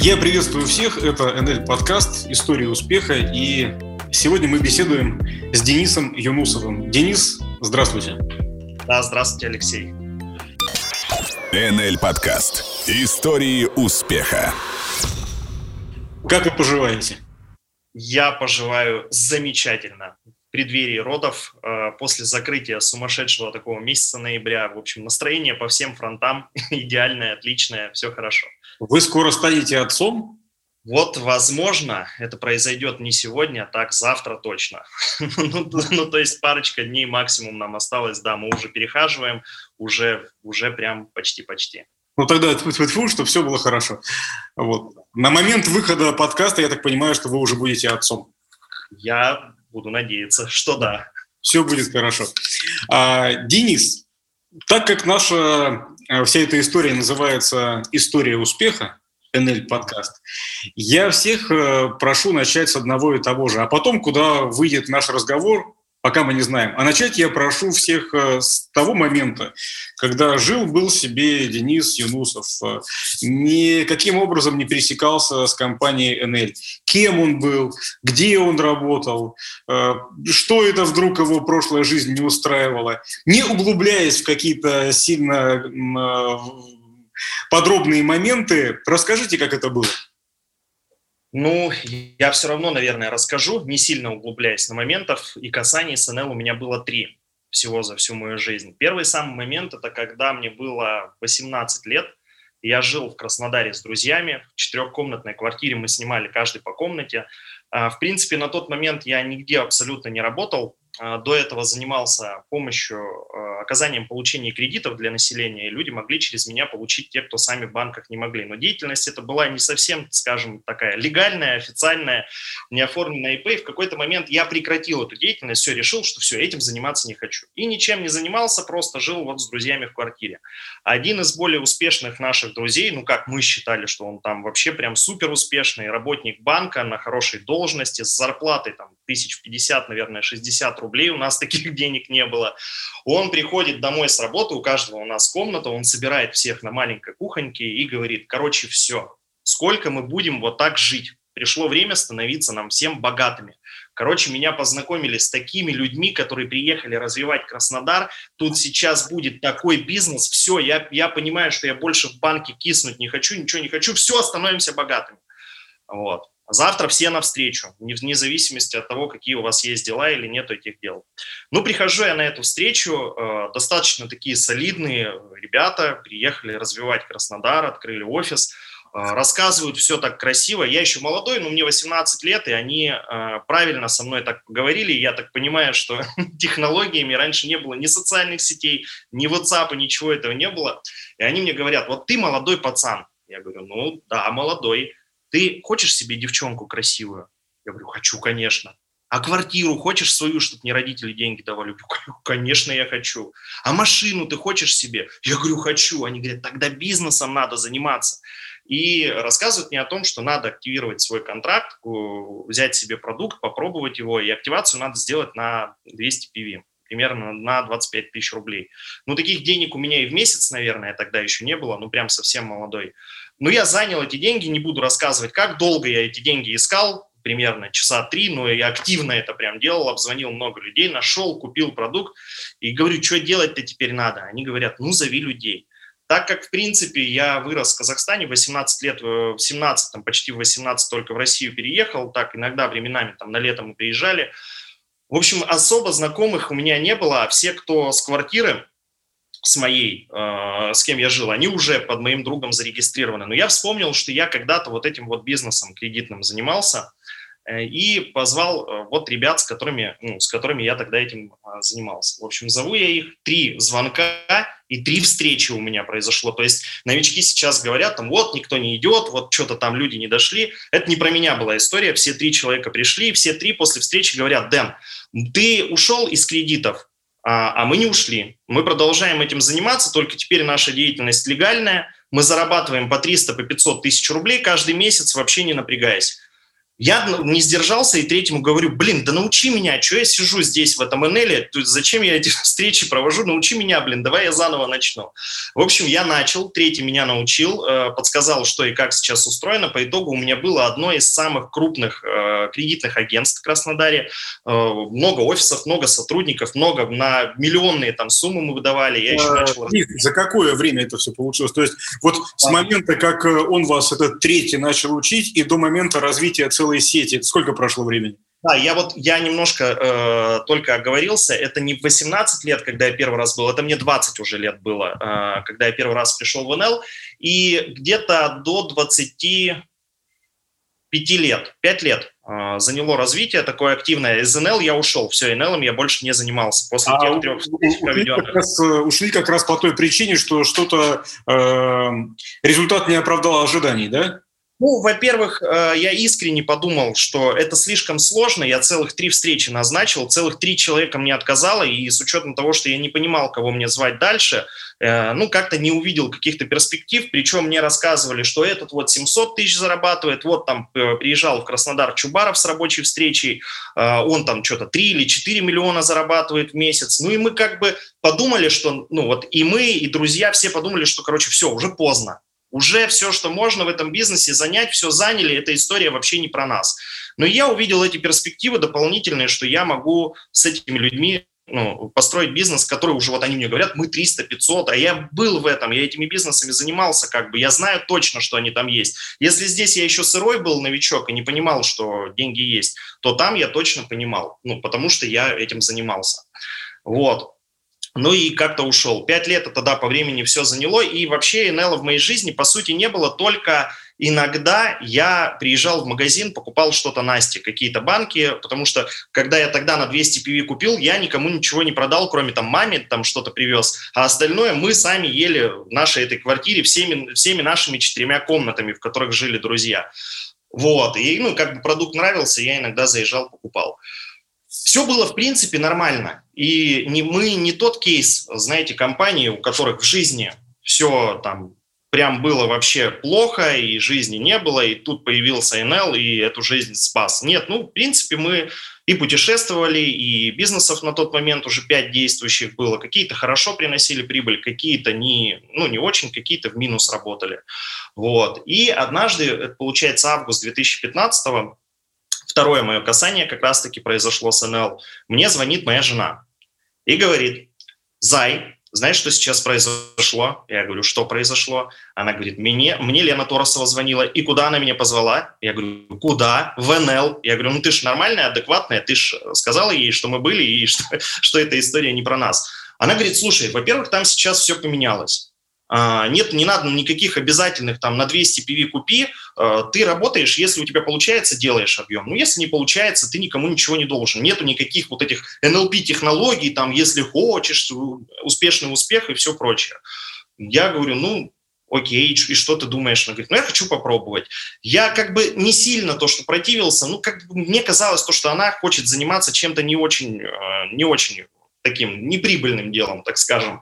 Я приветствую всех. Это НЛ подкаст «История успеха». И сегодня мы беседуем с Денисом Юнусовым. Денис, здравствуйте. Да, здравствуйте, Алексей. НЛ подкаст «Истории успеха». Как вы поживаете? Я поживаю замечательно. Преддверии родов, э, после закрытия сумасшедшего такого месяца ноября, в общем, настроение по всем фронтам идеальное, отличное, все хорошо. Вы скоро станете отцом? Вот, возможно, это произойдет не сегодня, а так завтра точно. ну, ну, то есть парочка дней максимум нам осталось, да, мы уже перехаживаем, уже, уже прям почти-почти. Ну тогда тьфу -тьфу что все было хорошо. Вот. На момент выхода подкаста, я так понимаю, что вы уже будете отцом. Я буду надеяться, что да. Все будет хорошо. А, Денис, так как наша э, вся эта история называется «История успеха», НЛ подкаст, я всех э, прошу начать с одного и того же, а потом, куда выйдет наш разговор, пока мы не знаем. А начать я прошу всех э, с того момента, когда жил-был себе Денис Юнусов, э, никаким образом не пересекался с компанией НЛ. Кем он был, где он работал, э, что это вдруг его прошлая жизнь не устраивала, не углубляясь в какие-то сильно подробные моменты, расскажите, как это было. Ну, я все равно, наверное, расскажу, не сильно углубляясь на моментов, и касаний с НЛ у меня было три всего за всю мою жизнь. Первый самый момент – это когда мне было 18 лет, я жил в Краснодаре с друзьями, в четырехкомнатной квартире мы снимали каждый по комнате. А, в принципе, на тот момент я нигде абсолютно не работал, до этого занимался помощью, а, оказанием получения кредитов для населения, и люди могли через меня получить те, кто сами в банках не могли. Но деятельность это была не совсем, скажем, такая легальная, официальная, не оформленная ИП. И в какой-то момент я прекратил эту деятельность, все, решил, что все, этим заниматься не хочу. И ничем не занимался, просто жил вот с друзьями в квартире. Один из более успешных наших друзей, ну как мы считали, что он там вообще прям супер успешный, работник банка на хорошей должности, с зарплатой там тысяч пятьдесят, наверное, 60 рублей рублей, у нас таких денег не было. Он приходит домой с работы, у каждого у нас комната, он собирает всех на маленькой кухоньке и говорит, короче, все, сколько мы будем вот так жить? Пришло время становиться нам всем богатыми. Короче, меня познакомили с такими людьми, которые приехали развивать Краснодар. Тут сейчас будет такой бизнес. Все, я, я понимаю, что я больше в банке киснуть не хочу, ничего не хочу. Все, становимся богатыми. Вот. Завтра все навстречу, вне зависимости от того, какие у вас есть дела или нет этих дел. Ну, прихожу я на эту встречу, э, достаточно такие солидные ребята, приехали развивать Краснодар, открыли офис, э, рассказывают все так красиво. Я еще молодой, но мне 18 лет, и они э, правильно со мной так поговорили. Я так понимаю, что технологиями раньше не было ни социальных сетей, ни WhatsApp, ничего этого не было. И они мне говорят, вот ты молодой пацан. Я говорю, ну да, молодой. Ты хочешь себе девчонку красивую? Я говорю, хочу, конечно. А квартиру хочешь свою, чтобы мне родители деньги давали? Конечно, я хочу. А машину ты хочешь себе? Я говорю, хочу. Они говорят, тогда бизнесом надо заниматься. И рассказывают мне о том, что надо активировать свой контракт, взять себе продукт, попробовать его, и активацию надо сделать на 200 PV примерно на 25 тысяч рублей. Ну, таких денег у меня и в месяц, наверное, тогда еще не было, ну, прям совсем молодой. Но я занял эти деньги, не буду рассказывать, как долго я эти деньги искал, примерно часа три, но я активно это прям делал, обзвонил много людей, нашел, купил продукт и говорю, что делать-то теперь надо? Они говорят, ну, зови людей. Так как, в принципе, я вырос в Казахстане, 18 лет, в 17, там, почти в 18 только в Россию переехал, так иногда временами там на лето мы приезжали. В общем, особо знакомых у меня не было, а все, кто с квартиры, с моей, э, с кем я жил, они уже под моим другом зарегистрированы. Но я вспомнил, что я когда-то вот этим вот бизнесом кредитным занимался э, и позвал э, вот ребят, с которыми, ну, с которыми я тогда этим занимался. В общем, зову я их, три звонка и три встречи у меня произошло. То есть новички сейчас говорят, там, вот, никто не идет, вот что-то там люди не дошли. Это не про меня была история, все три человека пришли, все три после встречи говорят, Дэн, ты ушел из кредитов, а, а мы не ушли. Мы продолжаем этим заниматься, только теперь наша деятельность легальная. Мы зарабатываем по 300, по 500 тысяч рублей каждый месяц, вообще не напрягаясь. Я ну, не сдержался и третьему говорю, блин, да научи меня, что я сижу здесь в этом НЛ, зачем я эти встречи провожу, научи меня, блин, давай я заново начну. В общем, я начал, третий меня научил, э, подсказал, что и как сейчас устроено. По итогу у меня было одно из самых крупных э, кредитных агентств в Краснодаре, э, много офисов, много сотрудников, много на миллионные там суммы мы выдавали. Я еще начал... За какое время это все получилось? То есть вот с момента, как он вас, этот третий, начал учить, и до момента развития целого целые сети. Сколько прошло времени? Да, я вот, я немножко э, только оговорился, это не 18 лет, когда я первый раз был, это мне 20 уже лет было, э, когда я первый раз пришел в НЛ, и где-то до 25 лет, 5 лет э, заняло развитие такое активное. Из НЛ я ушел, все, НЛ я больше не занимался после а тех трех встреч проведенных. Как раз, э, ушли как раз по той причине, что что-то, э, результат не оправдал ожиданий, да? Ну, во-первых, э, я искренне подумал, что это слишком сложно. Я целых три встречи назначил, целых три человека мне отказало, и с учетом того, что я не понимал, кого мне звать дальше, э, ну, как-то не увидел каких-то перспектив, причем мне рассказывали, что этот вот 700 тысяч зарабатывает, вот там э, приезжал в Краснодар Чубаров с рабочей встречей, он там что-то 3 или 4 миллиона зарабатывает в месяц. Ну, и мы как бы подумали, что, ну, вот и мы, и друзья все подумали, что, короче, все, уже поздно уже все, что можно в этом бизнесе занять, все заняли, эта история вообще не про нас. Но я увидел эти перспективы дополнительные, что я могу с этими людьми ну, построить бизнес, который уже, вот они мне говорят, мы 300-500, а я был в этом, я этими бизнесами занимался, как бы, я знаю точно, что они там есть. Если здесь я еще сырой был новичок и не понимал, что деньги есть, то там я точно понимал, ну, потому что я этим занимался. Вот. Ну и как-то ушел. Пять лет это тогда по времени все заняло, и вообще НЛ в моей жизни, по сути, не было только иногда я приезжал в магазин, покупал что-то Насте, какие-то банки, потому что когда я тогда на 200 пиви купил, я никому ничего не продал, кроме там маме там что-то привез, а остальное мы сами ели в нашей этой квартире всеми, всеми нашими четырьмя комнатами, в которых жили друзья. Вот, и ну, как бы продукт нравился, я иногда заезжал, покупал. Все было, в принципе, нормально. И не, мы не тот кейс, знаете, компании, у которых в жизни все там прям было вообще плохо, и жизни не было, и тут появился НЛ, и эту жизнь спас. Нет, ну, в принципе, мы и путешествовали, и бизнесов на тот момент уже пять действующих было. Какие-то хорошо приносили прибыль, какие-то не, ну, не очень, какие-то в минус работали. Вот. И однажды, это получается август 2015 -го, второе мое касание как раз-таки произошло с НЛ. Мне звонит моя жена и говорит, Зай, знаешь, что сейчас произошло? Я говорю, что произошло? Она говорит, мне, мне Лена Торосова звонила. И куда она меня позвала? Я говорю, куда? В НЛ. Я говорю, ну ты же нормальная, адекватная, ты же сказала ей, что мы были и что, что эта история не про нас. Она говорит, слушай, во-первых, там сейчас все поменялось. А, нет, не надо никаких обязательных там на 200 PV купи, а, ты работаешь, если у тебя получается, делаешь объем. Но если не получается, ты никому ничего не должен. Нету никаких вот этих NLP-технологий, там, если хочешь, успешный успех и все прочее. Я говорю, ну, окей, и что ты думаешь? Она говорит, ну, я хочу попробовать. Я как бы не сильно то, что противился, ну, как бы мне казалось то, что она хочет заниматься чем-то не очень, а, не очень таким неприбыльным делом, так скажем.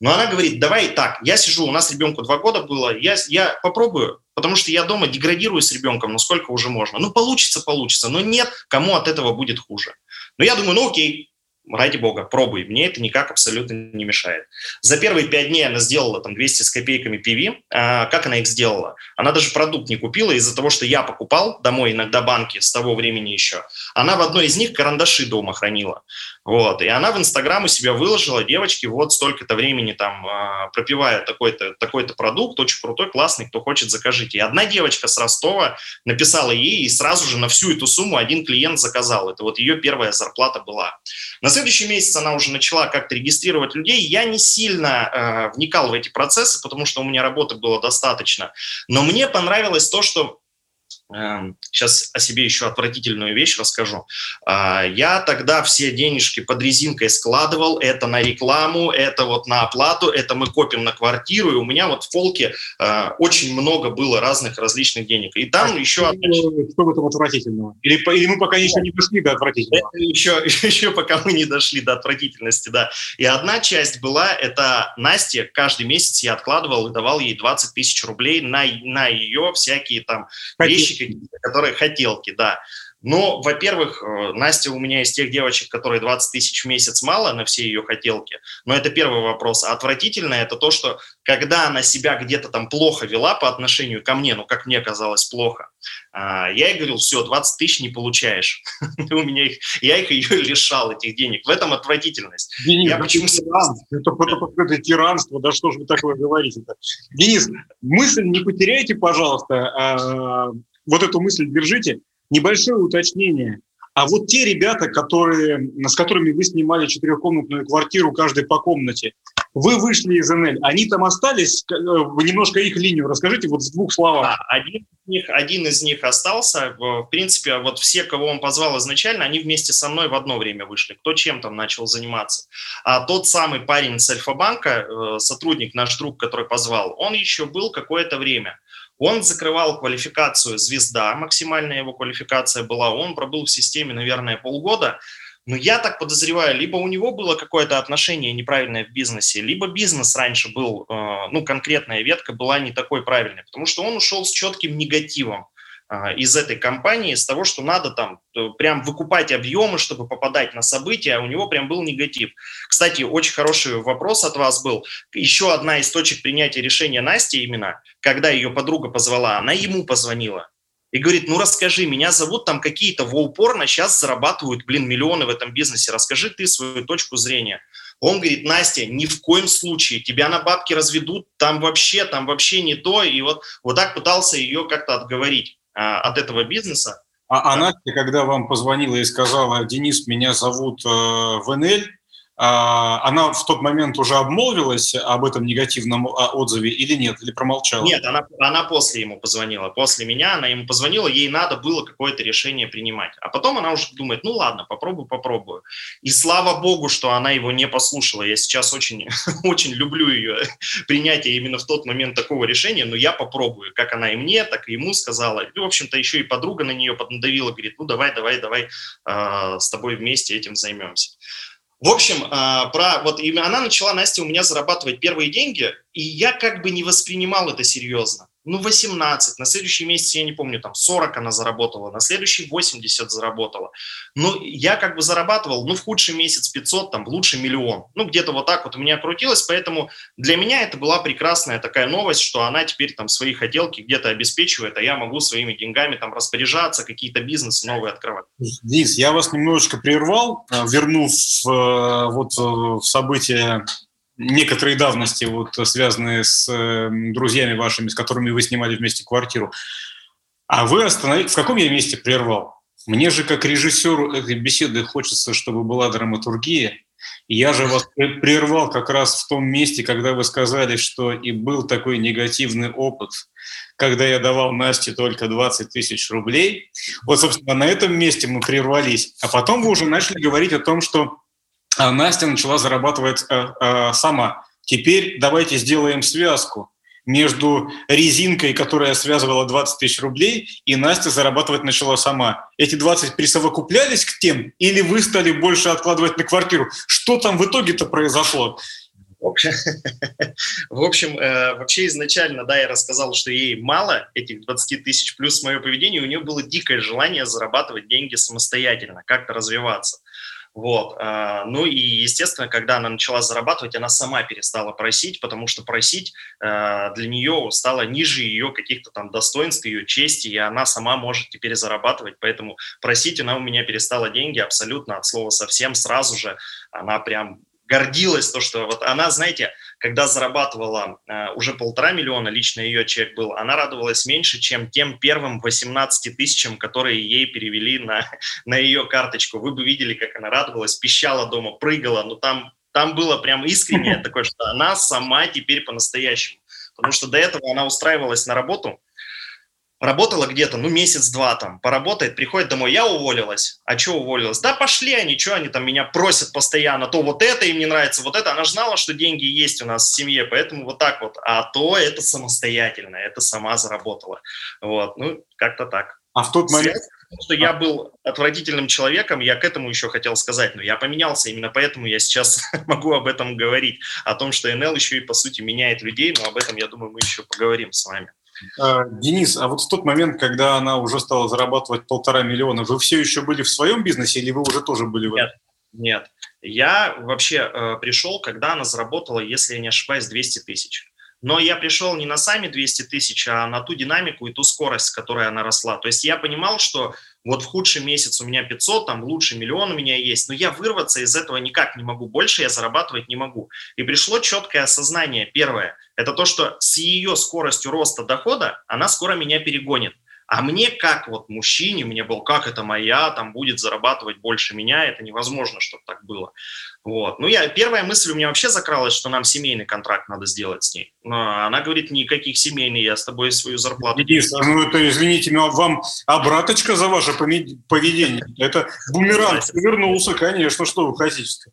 Но она говорит, давай так, я сижу, у нас ребенку два года было, я, я попробую, потому что я дома деградирую с ребенком, насколько уже можно. Ну, получится, получится, но нет, кому от этого будет хуже. Но я думаю, ну окей, ради бога, пробуй. Мне это никак абсолютно не мешает. За первые пять дней она сделала там 200 с копейками PV. А, как она их сделала? Она даже продукт не купила из-за того, что я покупал домой иногда банки с того времени еще. Она в одной из них карандаши дома хранила. Вот. И она в Инстаграм у себя выложила, девочки, вот столько-то времени там а, пропивая такой-то такой продукт, очень крутой, классный, кто хочет, закажите. И одна девочка с Ростова написала ей, и сразу же на всю эту сумму один клиент заказал. Это вот ее первая зарплата была. На следующий месяц она уже начала как-то регистрировать людей. Я не сильно э, вникал в эти процессы, потому что у меня работы было достаточно. Но мне понравилось то, что Сейчас эм, о себе еще отвратительную вещь расскажу. А, я тогда все денежки под резинкой складывал. Это на рекламу, это вот на оплату, это мы копим на квартиру. И у меня вот в полке э, очень много было разных различных денег. И там а еще... Что, что в этом отвратительного? Или, или мы пока еще не дошли до отвратительного? еще, еще пока мы не дошли до отвратительности, да. И одна часть была, это Настя, каждый месяц я откладывал и давал ей 20 тысяч рублей на, на ее всякие там вещи, вещи, которые хотелки, да. Но, во-первых, э, Настя у меня из тех девочек, которые 20 тысяч в месяц мало на все ее хотелки. Но это первый вопрос. А отвратительное это то, что когда она себя где-то там плохо вела по отношению ко мне, ну, как мне казалось, плохо, а, я ей говорил, все, 20 тысяч не получаешь. у меня их, я их ее лишал, этих денег. В этом отвратительность. Денис, я почему... это, это, это тиранство, да что же вы такое говорите -то? Денис, мысль не потеряйте, пожалуйста, а, вот эту мысль держите. Небольшое уточнение. А вот те ребята, которые, с которыми вы снимали четырехкомнатную квартиру, каждый по комнате, вы вышли из НЛ, они там остались? Э, вы немножко их линию расскажите вот в двух словах. Да, один, из них, один из них остался. В принципе, вот все, кого он позвал изначально, они вместе со мной в одно время вышли. Кто чем там начал заниматься. А тот самый парень с Альфа-банка, э, сотрудник, наш друг, который позвал, он еще был какое-то время. Он закрывал квалификацию звезда, максимальная его квалификация была. Он пробыл в системе, наверное, полгода. Но я так подозреваю, либо у него было какое-то отношение неправильное в бизнесе, либо бизнес раньше был, э, ну, конкретная ветка была не такой правильной, потому что он ушел с четким негативом. А, из этой компании, из того, что надо там э, прям выкупать объемы, чтобы попадать на события, а у него прям был негатив. Кстати, очень хороший вопрос от вас был. Еще одна из точек принятия решения Насти именно, когда ее подруга позвала, она ему позвонила и говорит, ну расскажи, меня зовут там какие-то в упорно, сейчас зарабатывают, блин, миллионы в этом бизнесе, расскажи ты свою точку зрения. Он говорит, Настя, ни в коем случае, тебя на бабки разведут, там вообще, там вообще не то, и вот, вот так пытался ее как-то отговорить. А, от этого бизнеса. А, а Настя, когда вам позвонила и сказала, Денис, меня зовут э, в НЛ, а, она в тот момент уже обмолвилась об этом негативном а, отзыве или нет, или промолчала? Нет, она, она после ему позвонила. После меня она ему позвонила, ей надо было какое-то решение принимать. А потом она уже думает, ну ладно, попробую, попробую. И слава богу, что она его не послушала. Я сейчас очень, очень люблю ее принятие именно в тот момент такого решения, но я попробую. Как она и мне, так и ему сказала. И, в общем-то, еще и подруга на нее поднадавила, говорит, ну давай, давай, давай э, с тобой вместе этим займемся. В общем, а, про, вот именно она начала, Настя, у меня зарабатывать первые деньги, и я как бы не воспринимал это серьезно ну, 18, на следующий месяц, я не помню, там 40 она заработала, на следующий 80 заработала. Ну, я как бы зарабатывал, ну, в худший месяц 500, там, в лучший миллион. Ну, где-то вот так вот у меня крутилось, поэтому для меня это была прекрасная такая новость, что она теперь там свои хотелки где-то обеспечивает, а я могу своими деньгами там распоряжаться, какие-то бизнесы новые открывать. Денис, я вас немножечко прервал, э, вернув э, вот э, в события некоторые давности, вот, связанные с э, друзьями вашими, с которыми вы снимали вместе квартиру. А вы остановились... В каком я месте прервал? Мне же, как режиссеру этой беседы, хочется, чтобы была драматургия. Я же вас прервал как раз в том месте, когда вы сказали, что и был такой негативный опыт, когда я давал Насте только 20 тысяч рублей. Вот, собственно, на этом месте мы прервались. А потом вы уже начали говорить о том, что Настя начала зарабатывать э, э, сама. Теперь давайте сделаем связку между резинкой, которая связывала 20 тысяч рублей, и Настя зарабатывать начала сама. Эти 20 присовокуплялись к тем, или вы стали больше откладывать на квартиру? Что там в итоге-то произошло? В общем, в общем э, вообще изначально, да, я рассказал, что ей мало этих 20 тысяч, плюс мое поведение, у нее было дикое желание зарабатывать деньги самостоятельно, как-то развиваться. Вот. А, ну и, естественно, когда она начала зарабатывать, она сама перестала просить, потому что просить а, для нее стало ниже ее каких-то там достоинств, ее чести, и она сама может теперь зарабатывать. Поэтому просить она у меня перестала деньги абсолютно от слова совсем сразу же. Она прям гордилась, то, что вот она, знаете, когда зарабатывала э, уже полтора миллиона, лично ее чек был, она радовалась меньше, чем тем первым 18 тысячам, которые ей перевели на, на ее карточку. Вы бы видели, как она радовалась, пищала дома, прыгала, но там, там было прям искреннее такое, что она сама теперь по-настоящему. Потому что до этого она устраивалась на работу, работала где-то, ну, месяц-два там, поработает, приходит домой, я уволилась. А что уволилась? Да пошли они, что они там меня просят постоянно, то вот это им не нравится, вот это. Она же знала, что деньги есть у нас в семье, поэтому вот так вот. А то это самостоятельно, это сама заработала. Вот, ну, как-то так. А в тот момент... Что я был отвратительным человеком, я к этому еще хотел сказать, но я поменялся, именно поэтому я сейчас могу об этом говорить, о том, что НЛ еще и, по сути, меняет людей, но об этом, я думаю, мы еще поговорим с вами. А, Денис, а вот в тот момент, когда она уже стала зарабатывать полтора миллиона, вы все еще были в своем бизнесе или вы уже тоже были в этом? Нет, нет. Я вообще э, пришел, когда она заработала, если я не ошибаюсь, 200 тысяч. Но я пришел не на сами 200 тысяч, а на ту динамику и ту скорость, с которой она росла. То есть я понимал, что вот в худший месяц у меня 500, там лучший миллион у меня есть, но я вырваться из этого никак не могу, больше я зарабатывать не могу. И пришло четкое осознание. Первое, это то, что с ее скоростью роста дохода она скоро меня перегонит. А мне как вот мужчине, мне был, как это моя, там будет зарабатывать больше меня, это невозможно, чтобы так было. Вот. Ну, я, первая мысль у меня вообще закралась, что нам семейный контракт надо сделать с ней. Но она говорит, никаких семейных, я с тобой свою зарплату... Денис, ну это, извините, но вам обраточка за ваше поведение. Это бумеранг вернулся, конечно, что вы хотите.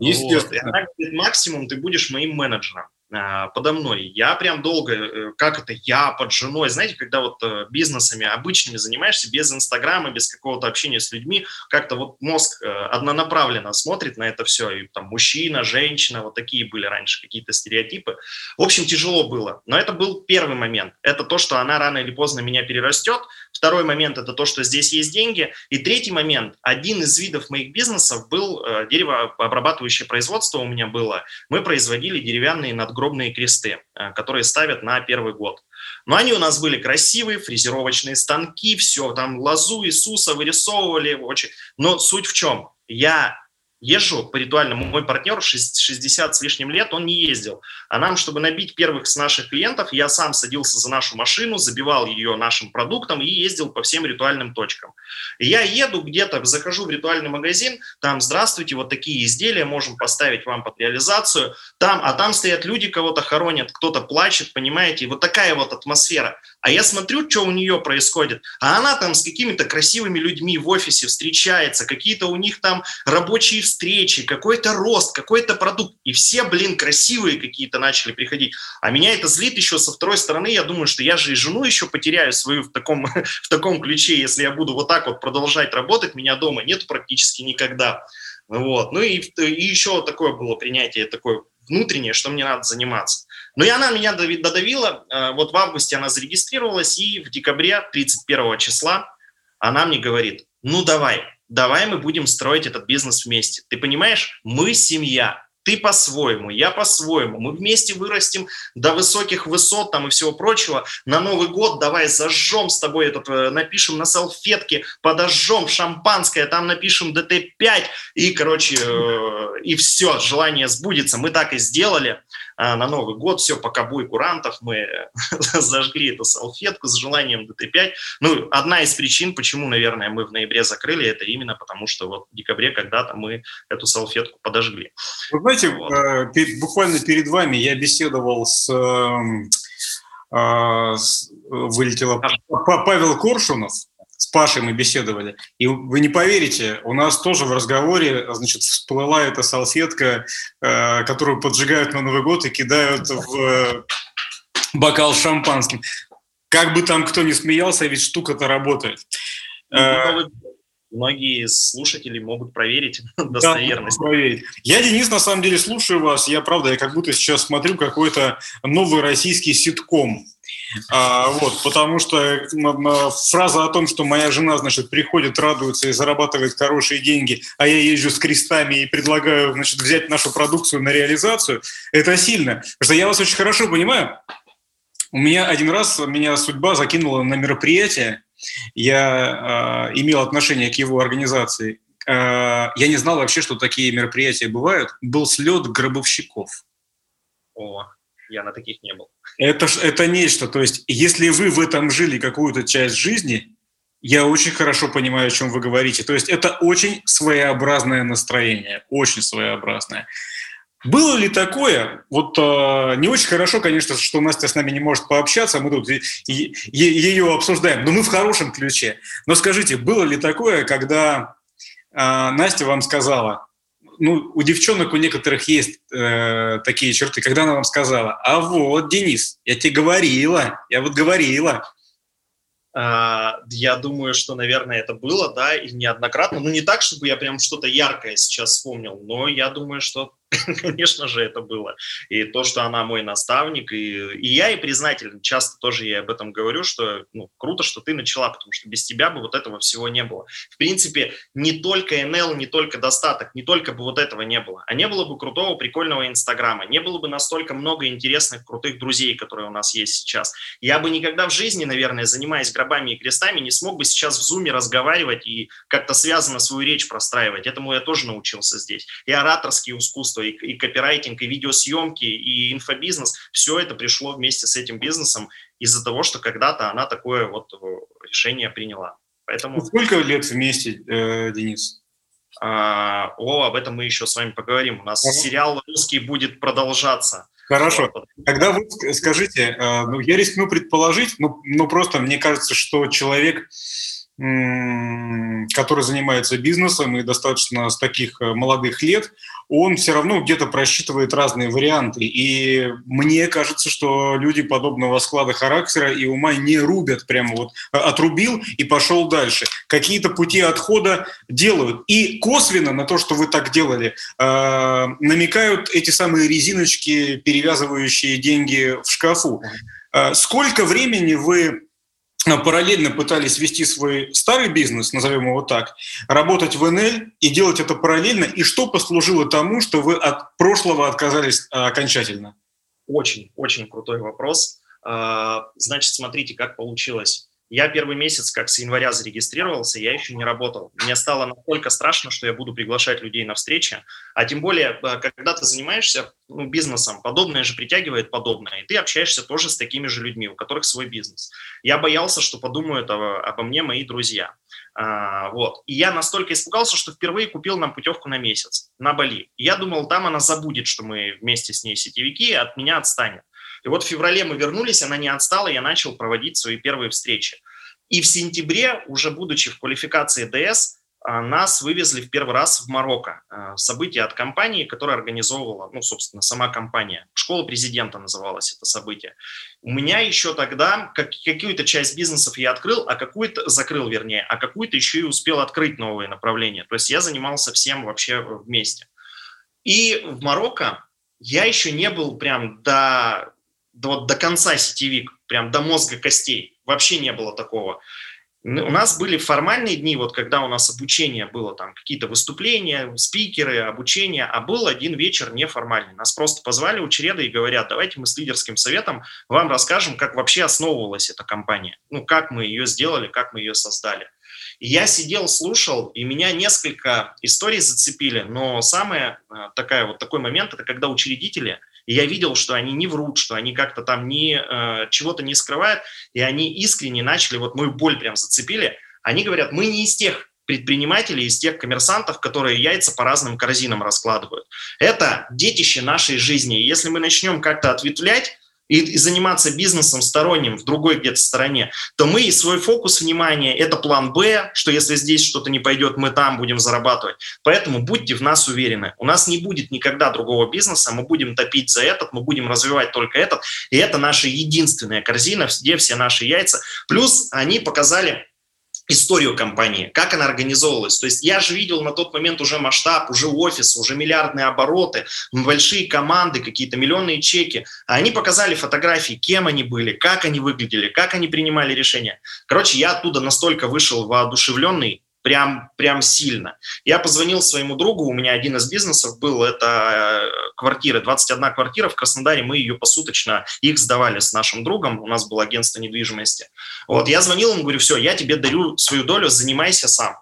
Естественно. Вот. И она говорит, максимум ты будешь моим менеджером. А, подо мной. Я прям долго, э, как это, я под женой, знаете, когда вот э, бизнесами обычными занимаешься, без Инстаграма, без какого-то общения с людьми, как-то вот мозг э, однонаправленно смотрит на это все, и там мужчина, женщина, вот такие были раньше какие-то стереотипы. В общем, тяжело было, но это был первый момент. Это то, что она рано или поздно меня перерастет. Второй момент – это то, что здесь есть деньги. И третий момент, один из видов моих бизнесов был деревообрабатывающее производство у меня было. Мы производили деревянные надгробные надгробные кресты, э, которые ставят на первый год. Но они у нас были красивые, фрезеровочные станки, все, там лазу Иисуса вырисовывали. Очень... Но суть в чем? Я езжу по ритуальному. Мой партнер 60 с лишним лет, он не ездил. А нам, чтобы набить первых с наших клиентов, я сам садился за нашу машину, забивал ее нашим продуктом и ездил по всем ритуальным точкам. Я еду где-то, захожу в ритуальный магазин, там, здравствуйте, вот такие изделия можем поставить вам под реализацию. Там, а там стоят люди, кого-то хоронят, кто-то плачет, понимаете, и вот такая вот атмосфера. А я смотрю, что у нее происходит, а она там с какими-то красивыми людьми в офисе встречается, какие-то у них там рабочие встречи, какой-то рост, какой-то продукт. И все, блин, красивые какие-то начали приходить. А меня это злит еще со второй стороны. Я думаю, что я же и жену еще потеряю свою в таком, в таком ключе, если я буду вот так вот продолжать работать. Меня дома нет практически никогда. Вот. Ну и, и еще такое было принятие такое внутреннее, что мне надо заниматься. Но и она меня додавила. Э, вот в августе она зарегистрировалась, и в декабре 31 числа она мне говорит, ну давай, давай мы будем строить этот бизнес вместе. Ты понимаешь, мы семья, ты по-своему, я по-своему. Мы вместе вырастем до высоких высот там и всего прочего. На Новый год давай зажжем с тобой этот, э, напишем на салфетке, подожжем шампанское, там напишем ДТ-5 и, короче, э, и все, желание сбудется. Мы так и сделали. А, на Новый год, все, пока бой курантов, мы зажгли эту салфетку с желанием ДТ-5. Ну, одна из причин, почему, наверное, мы в ноябре закрыли, это именно потому, что вот в декабре когда-то мы эту салфетку подожгли. Знаете. Э, буквально перед вами я беседовал с эм, а, вылетела Павел Коршунов, с Пашей мы беседовали. И вы не поверите, у нас тоже в разговоре, значит, всплыла эта салфетка, э, которую поджигают на Новый год и кидают в э, бокал с шампанским. Как бы там кто ни смеялся, ведь штука-то работает. Ну, многие слушатели могут проверить достоверность. Да, проверить. Я, Денис, на самом деле слушаю вас. Я, правда, я как будто сейчас смотрю какой-то новый российский ситком. А, вот, потому что фраза о том, что моя жена, значит, приходит, радуется и зарабатывает хорошие деньги, а я езжу с крестами и предлагаю, значит, взять нашу продукцию на реализацию, это сильно. Потому что я вас очень хорошо понимаю. У меня один раз меня судьба закинула на мероприятие, я э, имел отношение к его организации. Э, я не знал вообще, что такие мероприятия бывают. Был слет гробовщиков. О, я на таких не был. Это, это нечто. То есть, если вы в этом жили какую-то часть жизни, я очень хорошо понимаю, о чем вы говорите. То есть, это очень своеобразное настроение, очень своеобразное. Было ли такое, вот э, не очень хорошо, конечно, что Настя с нами не может пообщаться, мы тут ее обсуждаем, но мы в хорошем ключе. Но скажите, было ли такое, когда э, Настя вам сказала, ну, у девчонок у некоторых есть э, такие черты, когда она вам сказала, а вот, Денис, я тебе говорила, я вот говорила. А, я думаю, что, наверное, это было, да, и неоднократно. Ну, не так, чтобы я прям что-то яркое сейчас вспомнил, но я думаю, что Конечно же, это было. И то, что она мой наставник, и, и я ей признателен. Часто тоже я об этом говорю, что ну, круто, что ты начала, потому что без тебя бы вот этого всего не было. В принципе, не только НЛ, не только достаток, не только бы вот этого не было. А не было бы крутого, прикольного Инстаграма, не было бы настолько много интересных, крутых друзей, которые у нас есть сейчас. Я бы никогда в жизни, наверное, занимаясь гробами и крестами, не смог бы сейчас в Зуме разговаривать и как-то связано свою речь простраивать. Этому я тоже научился здесь. И ораторские искусства, и, и копирайтинг, и видеосъемки, и инфобизнес, все это пришло вместе с этим бизнесом из-за того, что когда-то она такое вот э, решение приняла. Поэтому... Сколько лет вместе, э, Денис? А, о, об этом мы еще с вами поговорим. У нас ага. сериал русский будет продолжаться. Хорошо. Тогда вы скажите, э, ну, я рискну предположить, ну, ну просто мне кажется, что человек который занимается бизнесом и достаточно с таких э, молодых лет, он все равно где-то просчитывает разные варианты. И мне кажется, что люди подобного склада характера и ума не рубят прямо вот э, отрубил и пошел дальше. Какие-то пути отхода делают. И косвенно на то, что вы так делали, э, намекают эти самые резиночки, перевязывающие деньги в шкафу. Сколько времени вы параллельно пытались вести свой старый бизнес, назовем его так, работать в НЛ и делать это параллельно, и что послужило тому, что вы от прошлого отказались э, окончательно? Очень, очень крутой вопрос. А, значит, смотрите, как получилось. Я первый месяц, как с января зарегистрировался, я еще не работал. Мне стало настолько страшно, что я буду приглашать людей на встречи. А тем более, э, когда ты занимаешься ну, бизнесом, подобное же притягивает подобное. И ты общаешься тоже с такими же людьми, у которых свой бизнес. Я боялся, что подумают обо мне мои друзья. А, вот. И я настолько испугался, что впервые купил нам путевку на месяц на Бали. И я думал, там она забудет, что мы вместе с ней сетевики, от меня отстанет. И вот в феврале мы вернулись, она не отстала, я начал проводить свои первые встречи. И в сентябре, уже будучи в квалификации ДС, а, нас вывезли в первый раз в Марокко. А, событие от компании, которая организовывала, ну, собственно, сама компания. Школа президента называлась это событие. У меня еще тогда как, какую-то часть бизнесов я открыл, а какую-то закрыл, вернее, а какую-то еще и успел открыть новые направления. То есть я занимался всем вообще вместе. И в Марокко я еще не был прям до до, до конца сетевик, прям до мозга костей. Вообще не было такого. У нас были формальные дни, вот когда у нас обучение было, там какие-то выступления, спикеры, обучение, а был один вечер неформальный. Нас просто позвали у Череда и говорят, давайте мы с лидерским советом вам расскажем, как вообще основывалась эта компания, ну, как мы ее сделали, как мы ее создали. И я сидел, слушал, и меня несколько историй зацепили, но самое э, такая, вот такой момент, это когда учредители – и я видел, что они не врут, что они как-то там не, э, чего-то не скрывают, и они искренне начали, вот мою боль прям зацепили. Они говорят, мы не из тех предпринимателей, из тех коммерсантов, которые яйца по разным корзинам раскладывают. Это детище нашей жизни. И если мы начнем как-то ответвлять, и, и заниматься бизнесом сторонним в другой где-то стороне, то мы и свой фокус внимания – это план «Б», что если здесь что-то не пойдет, мы там будем зарабатывать. Поэтому будьте в нас уверены. У нас не будет никогда другого бизнеса, мы будем топить за этот, мы будем развивать только этот, и это наша единственная корзина, где все наши яйца. Плюс они показали историю компании, как она организовывалась. То есть я же видел на тот момент уже масштаб, уже офис, уже миллиардные обороты, большие команды, какие-то миллионные чеки. А они показали фотографии, кем они были, как они выглядели, как они принимали решения. Короче, я оттуда настолько вышел воодушевленный, прям, прям сильно. Я позвонил своему другу, у меня один из бизнесов был, это э, квартиры, 21 квартира в Краснодаре, мы ее посуточно, их сдавали с нашим другом, у нас было агентство недвижимости. Вот, я звонил ему, говорю, все, я тебе дарю свою долю, занимайся сам.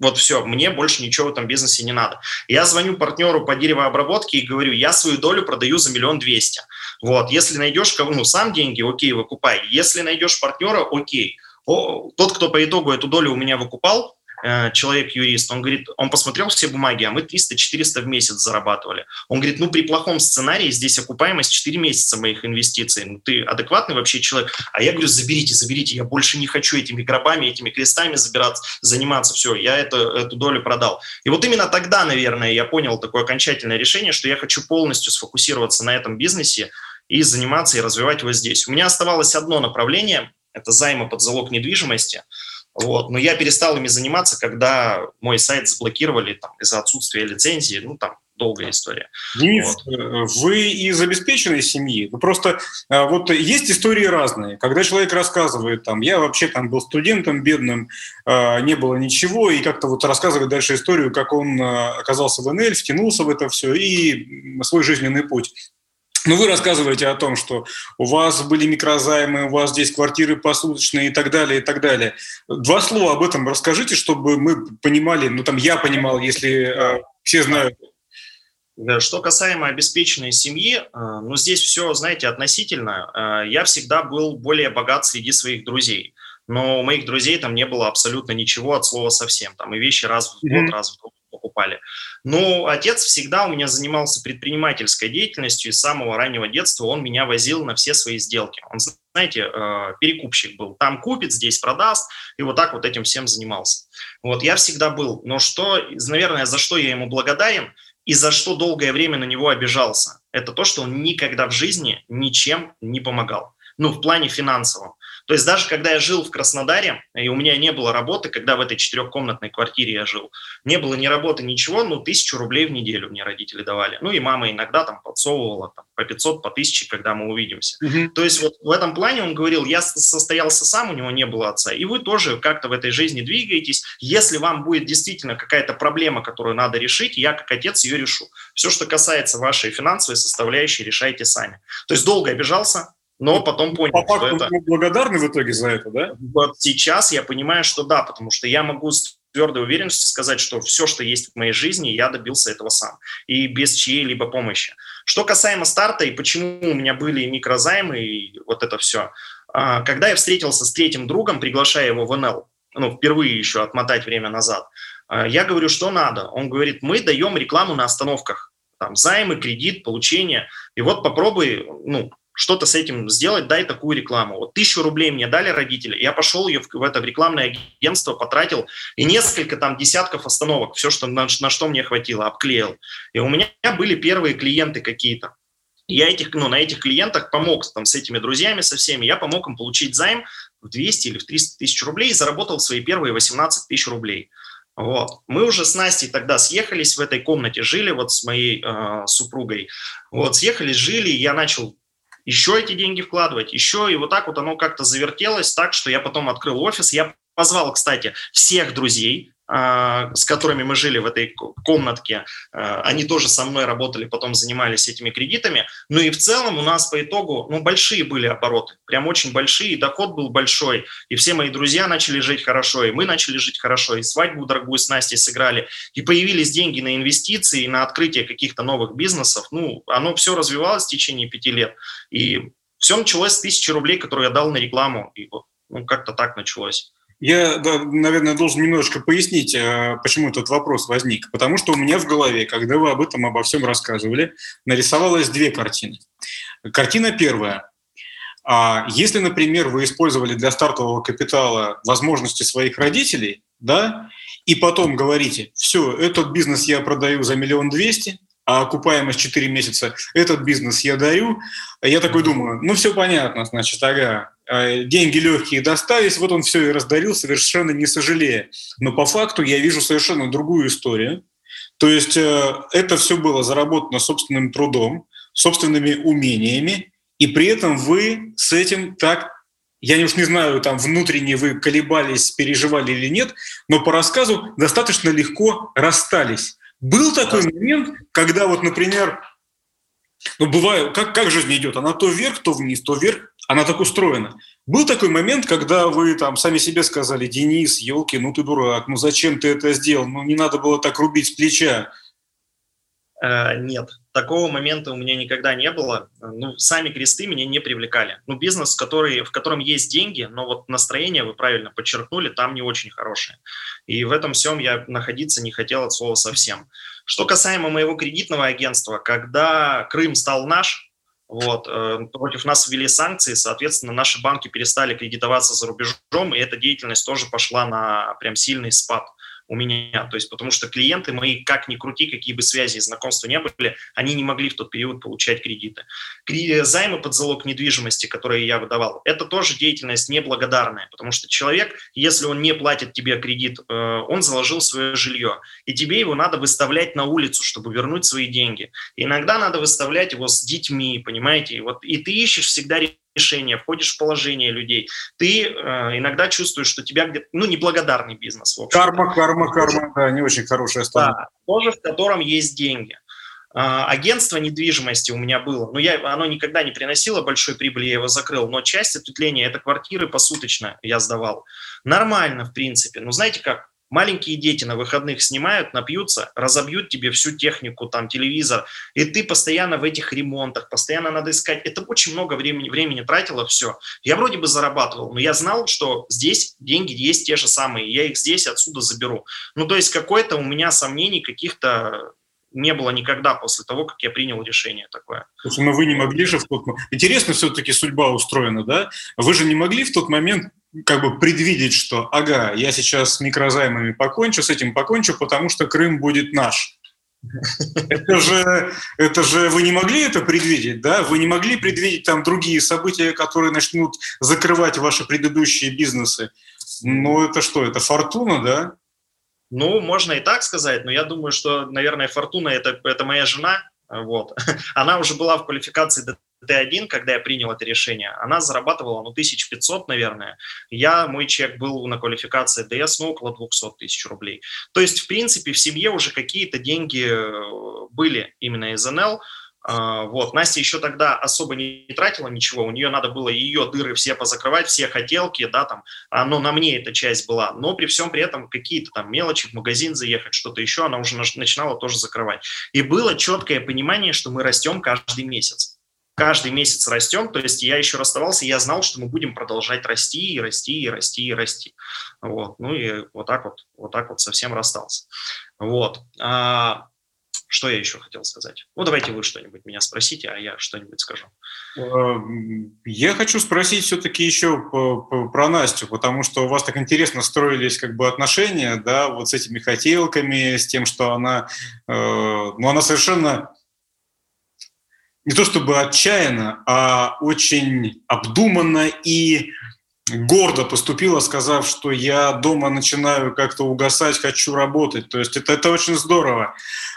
Вот все, мне больше ничего в этом бизнесе не надо. Я звоню партнеру по деревообработке и говорю, я свою долю продаю за миллион двести. Вот, если найдешь, ну, сам деньги, окей, выкупай. Если найдешь партнера, окей. О, тот, кто по итогу эту долю у меня выкупал, человек-юрист, он говорит, он посмотрел все бумаги, а мы 300-400 в месяц зарабатывали. Он говорит, ну при плохом сценарии здесь окупаемость 4 месяца моих инвестиций. Ну ты адекватный вообще человек? А я говорю, заберите, заберите, я больше не хочу этими гробами, этими крестами забираться, заниматься, все, я это, эту долю продал. И вот именно тогда, наверное, я понял такое окончательное решение, что я хочу полностью сфокусироваться на этом бизнесе и заниматься и развивать его здесь. У меня оставалось одно направление, это займы под залог недвижимости – вот. Но я перестал ими заниматься, когда мой сайт заблокировали там, из-за отсутствия лицензии. Ну, там долгая история. Денис, вот. Э, вы из обеспеченной семьи? Вы просто, э, вот есть истории разные. Когда человек рассказывает, там, я вообще там был студентом бедным, э, не было ничего, и как-то вот рассказывает дальше историю, как он оказался в НЛ, втянулся в это все, и свой жизненный путь. Ну, вы рассказываете о том, что у вас были микрозаймы, у вас здесь квартиры посуточные и так далее, и так далее. Два слова об этом расскажите, чтобы мы понимали, ну, там, я понимал, если э, все знают. Что касаемо обеспеченной семьи, э, ну, здесь все, знаете, относительно. Э, я всегда был более богат среди своих друзей но у моих друзей там не было абсолютно ничего от слова совсем. Там и вещи раз в год, mm-hmm. раз в год покупали. Но отец всегда у меня занимался предпринимательской деятельностью, и с самого раннего детства он меня возил на все свои сделки. Он, знаете, э, перекупщик был. Там купит, здесь продаст, и вот так вот этим всем занимался. Вот я всегда был. Но что, наверное, за что я ему благодарен, и за что долгое время на него обижался, это то, что он никогда в жизни ничем не помогал. Ну, в плане финансовом. То есть даже когда я жил в Краснодаре, и у меня не было работы, когда в этой четырехкомнатной квартире я жил, не было ни работы, ничего, ну, тысячу рублей в неделю мне родители давали. Ну, и мама иногда там подсовывала там, по 500, по 1000, когда мы увидимся. Угу. То есть вот в этом плане он говорил, я состоялся сам, у него не было отца, и вы тоже как-то в этой жизни двигаетесь. Если вам будет действительно какая-то проблема, которую надо решить, я как отец ее решу. Все, что касается вашей финансовой составляющей, решайте сами. То есть долго обижался, но потом понял, По факту что это... благодарны в итоге за это, да? Вот сейчас я понимаю, что да, потому что я могу с твердой уверенностью сказать, что все, что есть в моей жизни, я добился этого сам. И без чьей-либо помощи. Что касаемо старта и почему у меня были микрозаймы и вот это все. А, когда я встретился с третьим другом, приглашая его в НЛ, ну, впервые еще отмотать время назад, а, я говорю, что надо. Он говорит, мы даем рекламу на остановках. Там займы, кредит, получение. И вот попробуй, ну, что-то с этим сделать, дай такую рекламу. Вот тысячу рублей мне дали родители, я пошел ее в, в это в рекламное агентство, потратил, и несколько там десятков остановок, все, что, на, на что мне хватило, обклеил. И у меня были первые клиенты какие-то. Я этих, ну, на этих клиентах помог там, с этими друзьями, со всеми, я помог им получить займ в 200 или в 300 тысяч рублей и заработал свои первые 18 тысяч рублей. Вот. Мы уже с Настей тогда съехались в этой комнате, жили вот с моей э, супругой. Вот, съехались, жили, я начал еще эти деньги вкладывать, еще, и вот так вот оно как-то завертелось так, что я потом открыл офис. Я позвал, кстати, всех друзей, с которыми мы жили в этой комнатке, а, они тоже со мной работали, потом занимались этими кредитами. Ну и в целом у нас по итогу, ну, большие были обороты, прям очень большие, и доход был большой, и все мои друзья начали жить хорошо, и мы начали жить хорошо, и свадьбу дорогую с Настей сыграли, и появились деньги на инвестиции, на открытие каких-то новых бизнесов. Ну, оно все развивалось в течение пяти лет, и все началось с тысячи рублей, которые я дал на рекламу, и вот, ну, как-то так началось. Я, да, наверное, должен немножечко пояснить, э, почему этот вопрос возник. Потому что у меня в голове, когда вы об этом, обо всем рассказывали, нарисовалось две картины. Картина первая. А если, например, вы использовали для стартового капитала возможности своих родителей, да, и потом говорите, все, этот бизнес я продаю за миллион двести, а окупаемость 4 месяца, этот бизнес я даю, я такой думаю, ну все понятно, значит, ага, деньги легкие достались, вот он все и раздарил, совершенно не сожалея. Но по факту я вижу совершенно другую историю. То есть э, это все было заработано собственным трудом, собственными умениями, и при этом вы с этим так, я уж не знаю, там внутренне вы колебались, переживали или нет, но по рассказу достаточно легко расстались. Был такой момент, когда вот, например, ну, бывает, как, как жизнь идет? Она то вверх, то вниз, то вверх. Она так устроена. Был такой момент, когда вы там сами себе сказали, Денис, елки, ну ты дурак, ну зачем ты это сделал? Ну не надо было так рубить с плеча. Э, нет, такого момента у меня никогда не было. Ну, сами кресты меня не привлекали. Ну, бизнес, который, в котором есть деньги, но вот настроение, вы правильно подчеркнули, там не очень хорошее. И в этом всем я находиться не хотел от слова совсем. Что касаемо моего кредитного агентства, когда Крым стал наш, вот, э, против нас ввели санкции, соответственно, наши банки перестали кредитоваться за рубежом, и эта деятельность тоже пошла на прям сильный спад. У меня. То есть потому что клиенты мои, как ни крути, какие бы связи и знакомства не были, они не могли в тот период получать кредиты. Займы под залог недвижимости, которые я выдавал, это тоже деятельность неблагодарная, потому что человек, если он не платит тебе кредит, э, он заложил свое жилье, и тебе его надо выставлять на улицу, чтобы вернуть свои деньги. Иногда надо выставлять его с детьми, понимаете? И, вот, и ты ищешь всегда решение, входишь в положение людей, ты э, иногда чувствуешь, что тебя где-то, ну, неблагодарный бизнес. В общем карма, карма, карма, да, не очень хорошая сторона. Да, тоже в котором есть деньги. А, агентство недвижимости у меня было, но я, оно никогда не приносило большой прибыли, я его закрыл, но часть ответвления – это квартиры посуточно я сдавал. Нормально, в принципе. Но знаете как, Маленькие дети на выходных снимают, напьются, разобьют тебе всю технику, там, телевизор, и ты постоянно в этих ремонтах, постоянно надо искать. Это очень много времени, времени тратило все. Я вроде бы зарабатывал, но я знал, что здесь деньги есть те же самые, я их здесь отсюда заберу. Ну, то есть какое-то у меня сомнений каких-то не было никогда после того, как я принял решение такое. Слушай, но вы не могли же в тот момент... Интересно все-таки судьба устроена, да? Вы же не могли в тот момент как бы предвидеть, что, ага, я сейчас с микрозаймами покончу, с этим покончу, потому что Крым будет наш. Это же, это же вы не могли это предвидеть, да? Вы не могли предвидеть там другие события, которые начнут закрывать ваши предыдущие бизнесы. Ну, это что, это фортуна, да? Ну, можно и так сказать, но я думаю, что, наверное, Фортуна это, это моя жена. Вот. Она уже была в квалификации Т1, когда я принял это решение, она зарабатывала, ну, 1500, наверное. Я, мой чек был на квалификации ДС, ну, около 200 тысяч рублей. То есть, в принципе, в семье уже какие-то деньги э, были именно из НЛ, а, вот. Настя еще тогда особо не тратила ничего, у нее надо было ее дыры все позакрывать, все хотелки, да, там, а, но на мне эта часть была. Но при всем при этом какие-то там мелочи, в магазин заехать, что-то еще, она уже начинала тоже закрывать. И было четкое понимание, что мы растем каждый месяц. Каждый месяц растем, то есть я еще расставался, я знал, что мы будем продолжать расти и расти и расти и расти. Вот. Ну и вот так вот, вот так вот совсем расстался. Вот. А, что я еще хотел сказать? Ну, давайте вы что-нибудь меня спросите, а я что-нибудь скажу. Эм, я хочу спросить все-таки еще про Настю, потому что у вас так интересно строились как бы отношения, да, вот с этими хотелками, с тем, что она, э, ну, она совершенно не то чтобы отчаянно, а очень обдуманно и гордо поступила, сказав, что я дома начинаю как-то угасать, хочу работать. То есть это, это очень здорово.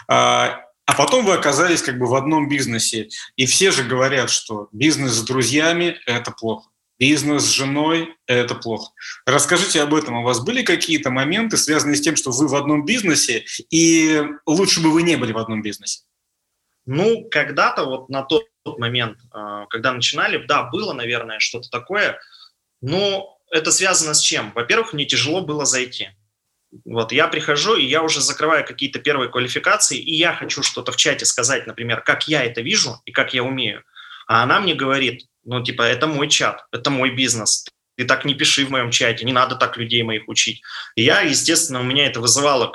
А, а потом вы оказались как бы в одном бизнесе. И все же говорят, что бизнес с друзьями – это плохо. Бизнес с женой – это плохо. Расскажите об этом. У вас были какие-то моменты, связанные с тем, что вы в одном бизнесе, и лучше бы вы не были в одном бизнесе? Ну, когда-то вот на тот момент, а, когда начинали, да, было, наверное, что-то такое – ну, это связано с чем? Во-первых, мне тяжело было зайти. Вот я прихожу, и я уже закрываю какие-то первые квалификации, и я хочу что-то в чате сказать, например, как я это вижу и как я умею. А она мне говорит, ну, типа, это мой чат, это мой бизнес, ты так не пиши в моем чате, не надо так людей моих учить. И я, естественно, у меня это вызывало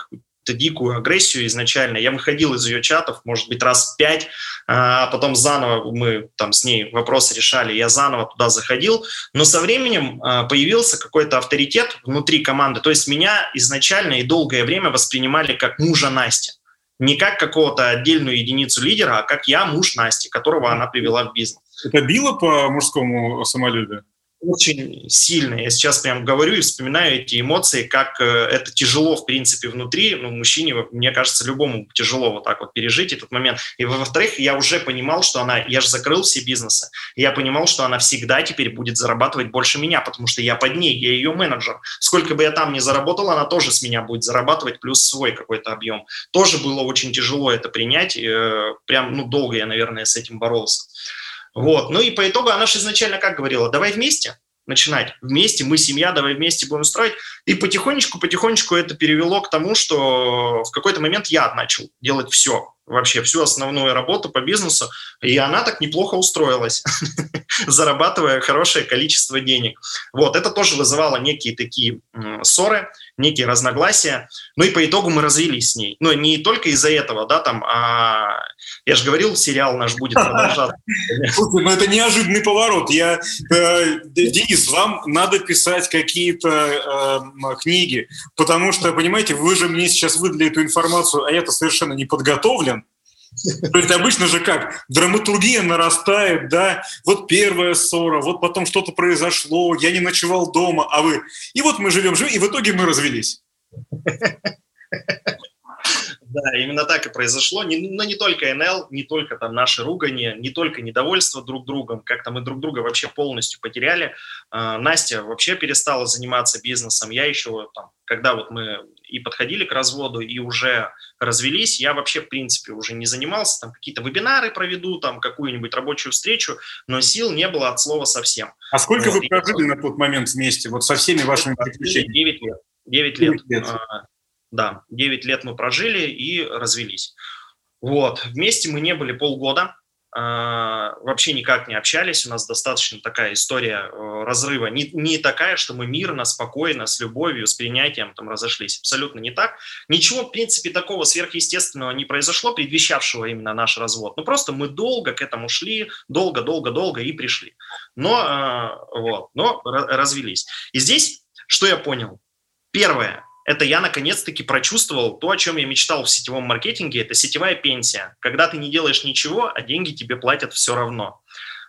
дикую агрессию изначально. Я выходил из ее чатов, может быть, раз пять, а потом заново мы там с ней вопросы решали, я заново туда заходил. Но со временем а, появился какой-то авторитет внутри команды. То есть меня изначально и долгое время воспринимали как мужа Насти. Не как какого-то отдельную единицу лидера, а как я муж Насти, которого она привела в бизнес. Это било по мужскому самолюбию? Очень сильно. Я сейчас прям говорю и вспоминаю эти эмоции, как э, это тяжело, в принципе, внутри. Ну, мужчине, мне кажется, любому тяжело вот так вот пережить этот момент. И, во-вторых, я уже понимал, что она... Я же закрыл все бизнесы. я понимал, что она всегда теперь будет зарабатывать больше меня, потому что я под ней, я ее менеджер. Сколько бы я там ни заработал, она тоже с меня будет зарабатывать, плюс свой какой-то объем. Тоже было очень тяжело это принять. Э, прям, ну, долго я, наверное, с этим боролся. Вот. Ну и по итогу она же изначально как говорила, давай вместе начинать, вместе, мы семья, давай вместе будем строить. И потихонечку, потихонечку это перевело к тому, что в какой-то момент я начал делать все, вообще всю основную работу по бизнесу, и она так неплохо устроилась. зарабатывая хорошее количество денег. Вот, это тоже вызывало некие такие ссоры, некие разногласия. Ну и по итогу мы развелись с ней. Но не только из-за этого, да, там, а я же говорил, сериал наш будет продолжаться. Слушай, ну это неожиданный поворот. Я, э, Денис, вам надо писать какие-то э, книги, потому что, понимаете, вы же мне сейчас выдали эту информацию, а я-то совершенно не подготовлен. То есть обычно же как? Драматургия нарастает, да, вот первая ссора, вот потом что-то произошло, я не ночевал дома, а вы... И вот мы живем, живем, и в итоге мы развелись. Да, именно так и произошло. Но не только НЛ, не только там наши ругани, не только недовольство друг другом, как-то мы друг друга вообще полностью потеряли. А, Настя вообще перестала заниматься бизнесом. Я еще там, когда вот мы и подходили к разводу, и уже развелись, я вообще, в принципе, уже не занимался, там какие-то вебинары проведу, там какую-нибудь рабочую встречу, но сил не было от слова совсем. А сколько вот, вы прожили на тот момент вместе, вот со всеми вашими приключениями? 9 лет. 9 лет. 9 лет. А, да, 9 лет мы прожили и развелись. Вот, вместе мы не были полгода, вообще никак не общались, у нас достаточно такая история э, разрыва, не, не такая, что мы мирно, спокойно, с любовью, с принятием там разошлись, абсолютно не так. Ничего, в принципе, такого сверхъестественного не произошло, предвещавшего именно наш развод. Ну, просто мы долго к этому шли, долго-долго-долго и пришли. Но, э, вот, но развелись. И здесь, что я понял? Первое, это я наконец-таки прочувствовал то, о чем я мечтал в сетевом маркетинге, это сетевая пенсия. Когда ты не делаешь ничего, а деньги тебе платят все равно.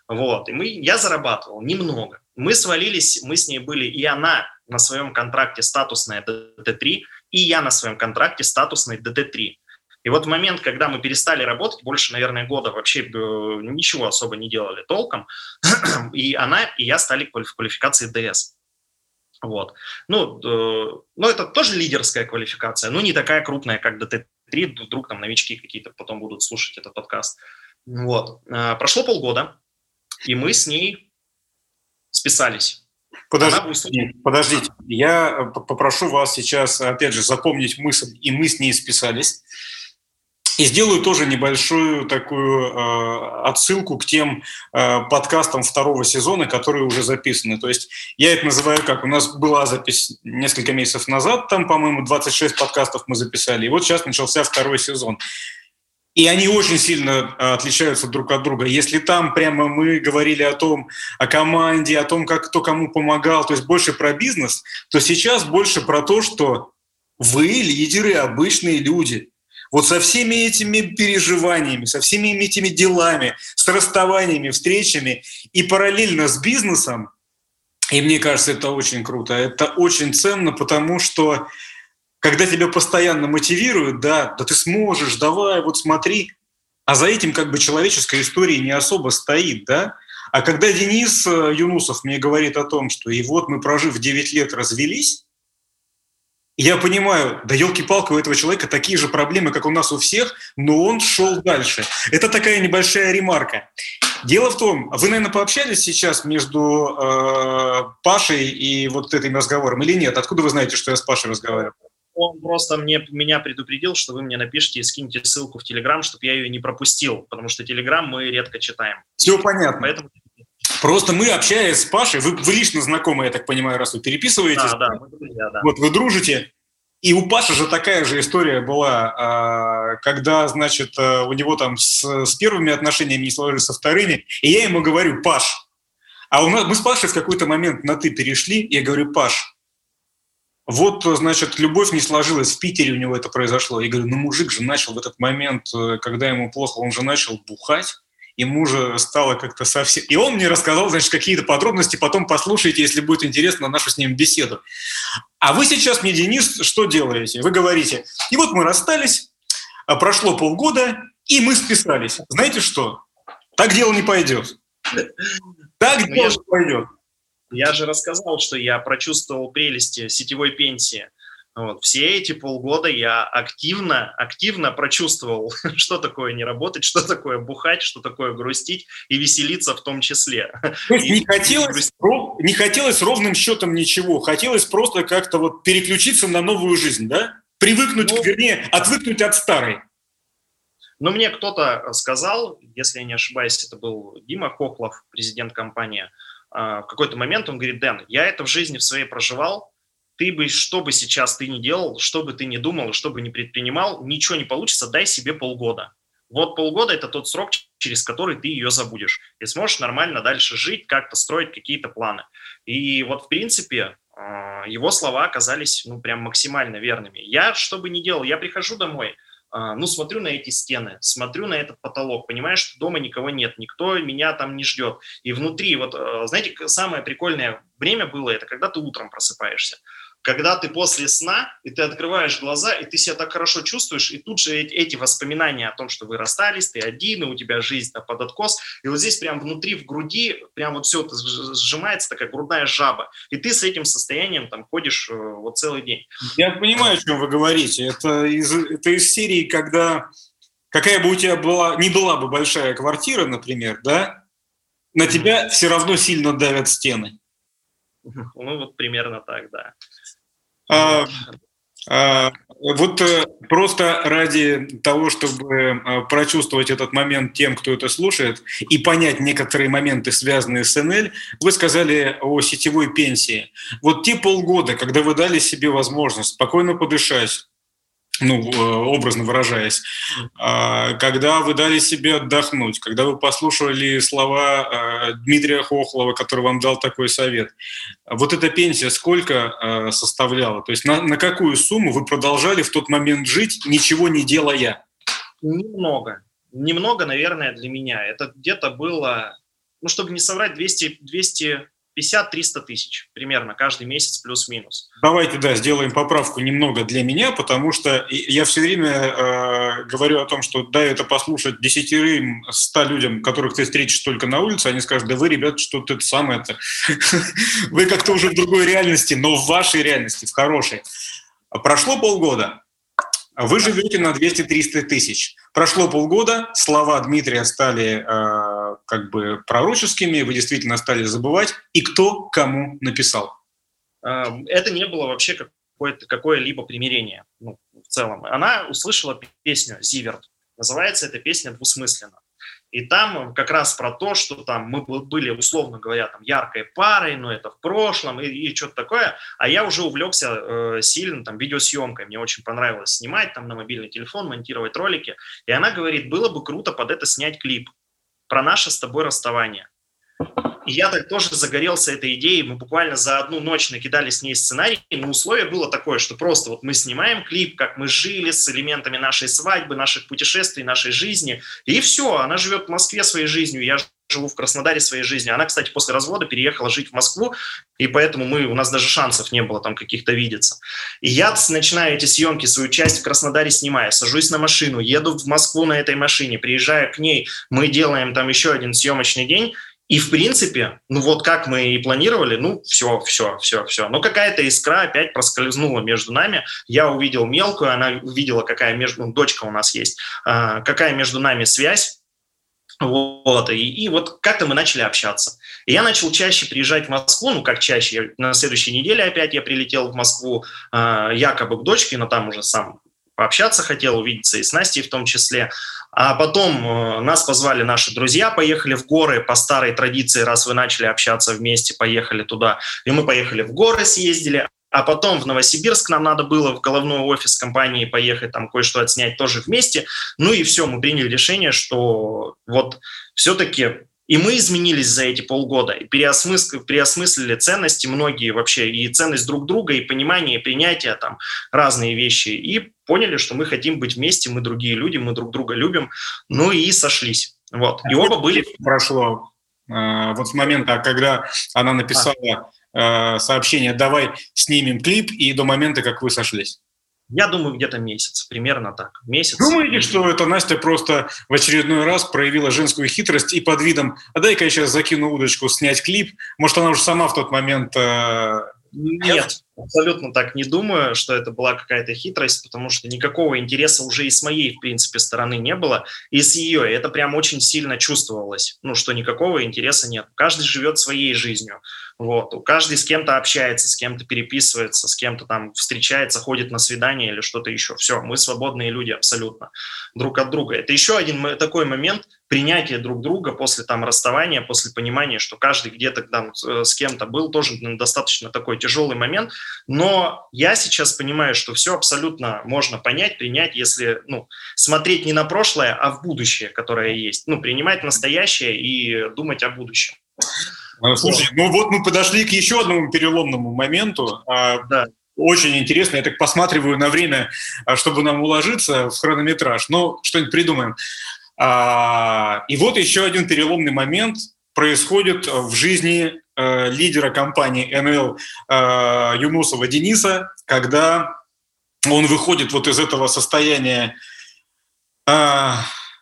Вот. И мы, я зарабатывал немного. Мы свалились, мы с ней были, и она на своем контракте статусная ДТ3, и я на своем контракте статусной ДТ3. И вот в момент, когда мы перестали работать, больше, наверное, года вообще э, ничего особо не делали толком, и она, и я стали в квалификации ДС. Вот. Ну, э, ну, это тоже лидерская квалификация, но не такая крупная, как ДТ-3, вдруг там новички какие-то потом будут слушать этот подкаст. Вот. Э, прошло полгода, и мы с ней списались. Подождите, подождите, я попрошу вас сейчас, опять же, запомнить мысль, и мы с ней списались. И сделаю тоже небольшую такую э, отсылку к тем э, подкастам второго сезона, которые уже записаны. То есть я это называю как? У нас была запись несколько месяцев назад, там, по-моему, 26 подкастов мы записали, и вот сейчас начался второй сезон. И они очень сильно э, отличаются друг от друга. Если там прямо мы говорили о том, о команде, о том, как кто кому помогал, то есть больше про бизнес, то сейчас больше про то, что вы лидеры, обычные люди – вот со всеми этими переживаниями, со всеми этими делами, с расставаниями, встречами и параллельно с бизнесом, и мне кажется, это очень круто, это очень ценно, потому что когда тебя постоянно мотивируют, да, да ты сможешь, давай, вот смотри, а за этим как бы человеческая история не особо стоит, да, а когда Денис э, Юнусов мне говорит о том, что и вот мы, прожив 9 лет, развелись, я понимаю, да елки-палки, у этого человека такие же проблемы, как у нас у всех, но он шел дальше. Это такая небольшая ремарка. Дело в том, вы, наверное, пообщались сейчас между э, Пашей и вот этим разговором или нет? Откуда вы знаете, что я с Пашей разговариваю? Он просто мне, меня предупредил, что вы мне напишите и скиньте ссылку в Телеграм, чтобы я ее не пропустил, потому что Телеграм мы редко читаем. Все понятно. Поэтому Просто мы, общаясь с Пашей, вы, вы лично знакомы, я так понимаю, раз вы переписываетесь. Да, да, мы друзья, да. Вот вы дружите. И у Паши же такая же история была, а, когда, значит, а, у него там с, с первыми отношениями не сложились со вторыми, и я ему говорю, Паш, а у нас, мы с Пашей в какой-то момент на «ты» перешли, и я говорю, Паш, вот, значит, любовь не сложилась, в Питере у него это произошло. Я говорю, ну мужик же начал в этот момент, э, когда ему плохо, он же начал бухать, ему же стало как-то совсем... И он мне рассказал, значит, какие-то подробности, потом послушайте, если будет интересно, нашу с ним беседу. А вы сейчас мне, Денис, что делаете? Вы говорите, и вот мы расстались, а прошло полгода, и мы списались. Знаете что? Так дело не пойдет. Так ну, дело не пойдет. Я же рассказал, что я прочувствовал прелести сетевой пенсии. Вот. Все эти полгода я активно, активно прочувствовал, что такое не работать, что такое бухать, что такое грустить и веселиться в том числе. То есть и, не, хотелось, и не хотелось ровным счетом ничего, хотелось просто как-то вот переключиться на новую жизнь, да? Привыкнуть, ну, вернее, отвыкнуть от старой. Но мне кто-то сказал, если я не ошибаюсь, это был Дима Хохлов, президент компании, а, в какой-то момент он говорит, Дэн, я это в жизни в своей проживал, ты бы, что бы сейчас ты ни делал, что бы ты ни думал, что бы ни предпринимал, ничего не получится, дай себе полгода. Вот полгода – это тот срок, через который ты ее забудешь. И сможешь нормально дальше жить, как-то строить какие-то планы. И вот, в принципе, а, его слова оказались, ну, прям максимально верными. Я, что бы ни делал, я прихожу домой, а, ну, смотрю на эти стены, смотрю на этот потолок, понимаю, что дома никого нет, никто меня там не ждет. И внутри, вот, а, знаете, самое прикольное время было, это когда ты утром просыпаешься когда ты после сна, и ты открываешь глаза, и ты себя так хорошо чувствуешь, и тут же эти воспоминания о том, что вы расстались, ты один, и у тебя жизнь -то под откос, и вот здесь прям внутри, в груди, прям вот все это сжимается, такая грудная жаба, и ты с этим состоянием там ходишь э, вот целый день. Я понимаю, о чем вы говорите. Это из, это из серии, когда какая бы у тебя была, не была бы большая квартира, например, да, на тебя все равно сильно давят стены. Ну, вот примерно так, да. А, а, вот э, просто ради того, чтобы э, прочувствовать этот момент тем, кто это слушает, и понять некоторые моменты, связанные с НЛ, вы сказали о сетевой пенсии. Вот те полгода, когда вы дали себе возможность спокойно подышать, ну, э, образно выражаясь, а, когда вы дали себе отдохнуть, когда вы послушали слова а, Дмитрия Хохлова, который вам дал такой совет, вот эта пенсия сколько а, составляла? То есть на, на какую сумму вы продолжали в тот момент жить, ничего не делая? Немного. Немного, наверное, для меня. Это где-то было, ну, чтобы не соврать, 200, 200 50-300 тысяч примерно каждый месяц плюс-минус. Давайте, да, сделаем поправку немного для меня, потому что я все время э, говорю о том, что да, это послушать десятерым, ста людям, которых ты встретишь только на улице, они скажут, да вы, ребят, что-то это самое это. Вы как-то уже в другой реальности, но в вашей реальности, в хорошей. Прошло полгода, вы живете на 200-300 тысяч. Прошло полгода, слова Дмитрия стали э, как бы пророческими, вы действительно стали забывать. И кто кому написал? Эм, это не было вообще какое-то, какое-либо примирение ну, в целом. Она услышала песню «Зиверт». Называется эта песня двусмысленно. И там как раз про то, что там мы были, условно говоря, там яркой парой, но это в прошлом и, и что-то такое. А я уже увлекся э, сильно там видеосъемкой. Мне очень понравилось снимать там на мобильный телефон, монтировать ролики. И она говорит, было бы круто под это снять клип про наше с тобой расставание. И я так тоже загорелся этой идеей. Мы буквально за одну ночь накидали с ней сценарий. Но условие было такое, что просто вот мы снимаем клип, как мы жили с элементами нашей свадьбы, наших путешествий, нашей жизни. И все, она живет в Москве своей жизнью, я живу в Краснодаре своей жизнью. Она, кстати, после развода переехала жить в Москву, и поэтому мы, у нас даже шансов не было там каких-то видеться. И я начинаю эти съемки, свою часть в Краснодаре снимаю, сажусь на машину, еду в Москву на этой машине, приезжаю к ней, мы делаем там еще один съемочный день, и, в принципе, ну вот как мы и планировали, ну все, все, все, все. Но какая-то искра опять проскользнула между нами. Я увидел мелкую, она увидела, какая между... Ну, дочка у нас есть. А, какая между нами связь. Вот, и, и вот как-то мы начали общаться. И я начал чаще приезжать в Москву, ну как чаще, на следующей неделе опять я прилетел в Москву э, якобы к дочке, но там уже сам пообщаться хотел, увидеться и с Настей в том числе. А потом э, нас позвали наши друзья, поехали в горы по старой традиции, раз вы начали общаться вместе, поехали туда. И мы поехали в горы, съездили, а потом в Новосибирск нам надо было в головной офис компании поехать, там кое-что отснять тоже вместе. Ну и все, мы приняли решение, что вот все-таки и мы изменились за эти полгода, и переосмыслили, переосмыслили ценности многие вообще, и ценность друг друга, и понимание, и принятие, там, разные вещи, и поняли, что мы хотим быть вместе, мы другие люди, мы друг друга любим, ну и сошлись. Вот. И оба были... Прошло э, вот с момента, когда она написала э, сообщение «давай снимем клип» и до момента, как вы сошлись. Я думаю, где-то месяц, примерно так. Месяц. Думаете, что это Настя просто в очередной раз проявила женскую хитрость и под видом «а дай-ка я сейчас закину удочку, снять клип»? Может, она уже сама в тот момент... Э... Нет, Абсолютно так не думаю, что это была какая-то хитрость, потому что никакого интереса уже и с моей, в принципе, стороны не было, и с ее. И это прям очень сильно чувствовалось, ну, что никакого интереса нет. Каждый живет своей жизнью. Вот. Каждый с кем-то общается, с кем-то переписывается, с кем-то там встречается, ходит на свидание или что-то еще. Все, мы свободные люди абсолютно друг от друга. Это еще один такой момент принятия друг друга после там расставания, после понимания, что каждый где-то там э, с кем-то был, тоже достаточно такой тяжелый момент. Но я сейчас понимаю, что все абсолютно можно понять, принять, если ну, смотреть не на прошлое, а в будущее, которое есть. Ну, принимать настоящее и думать о будущем. А, слушай, ну вот мы подошли к еще одному переломному моменту. А, да. Очень интересно. Я так посматриваю на время, а, чтобы нам уложиться в хронометраж. Ну, что-нибудь придумаем. И вот еще один переломный момент происходит в жизни лидера компании НЛ Юнусова Дениса, когда он выходит вот из этого состояния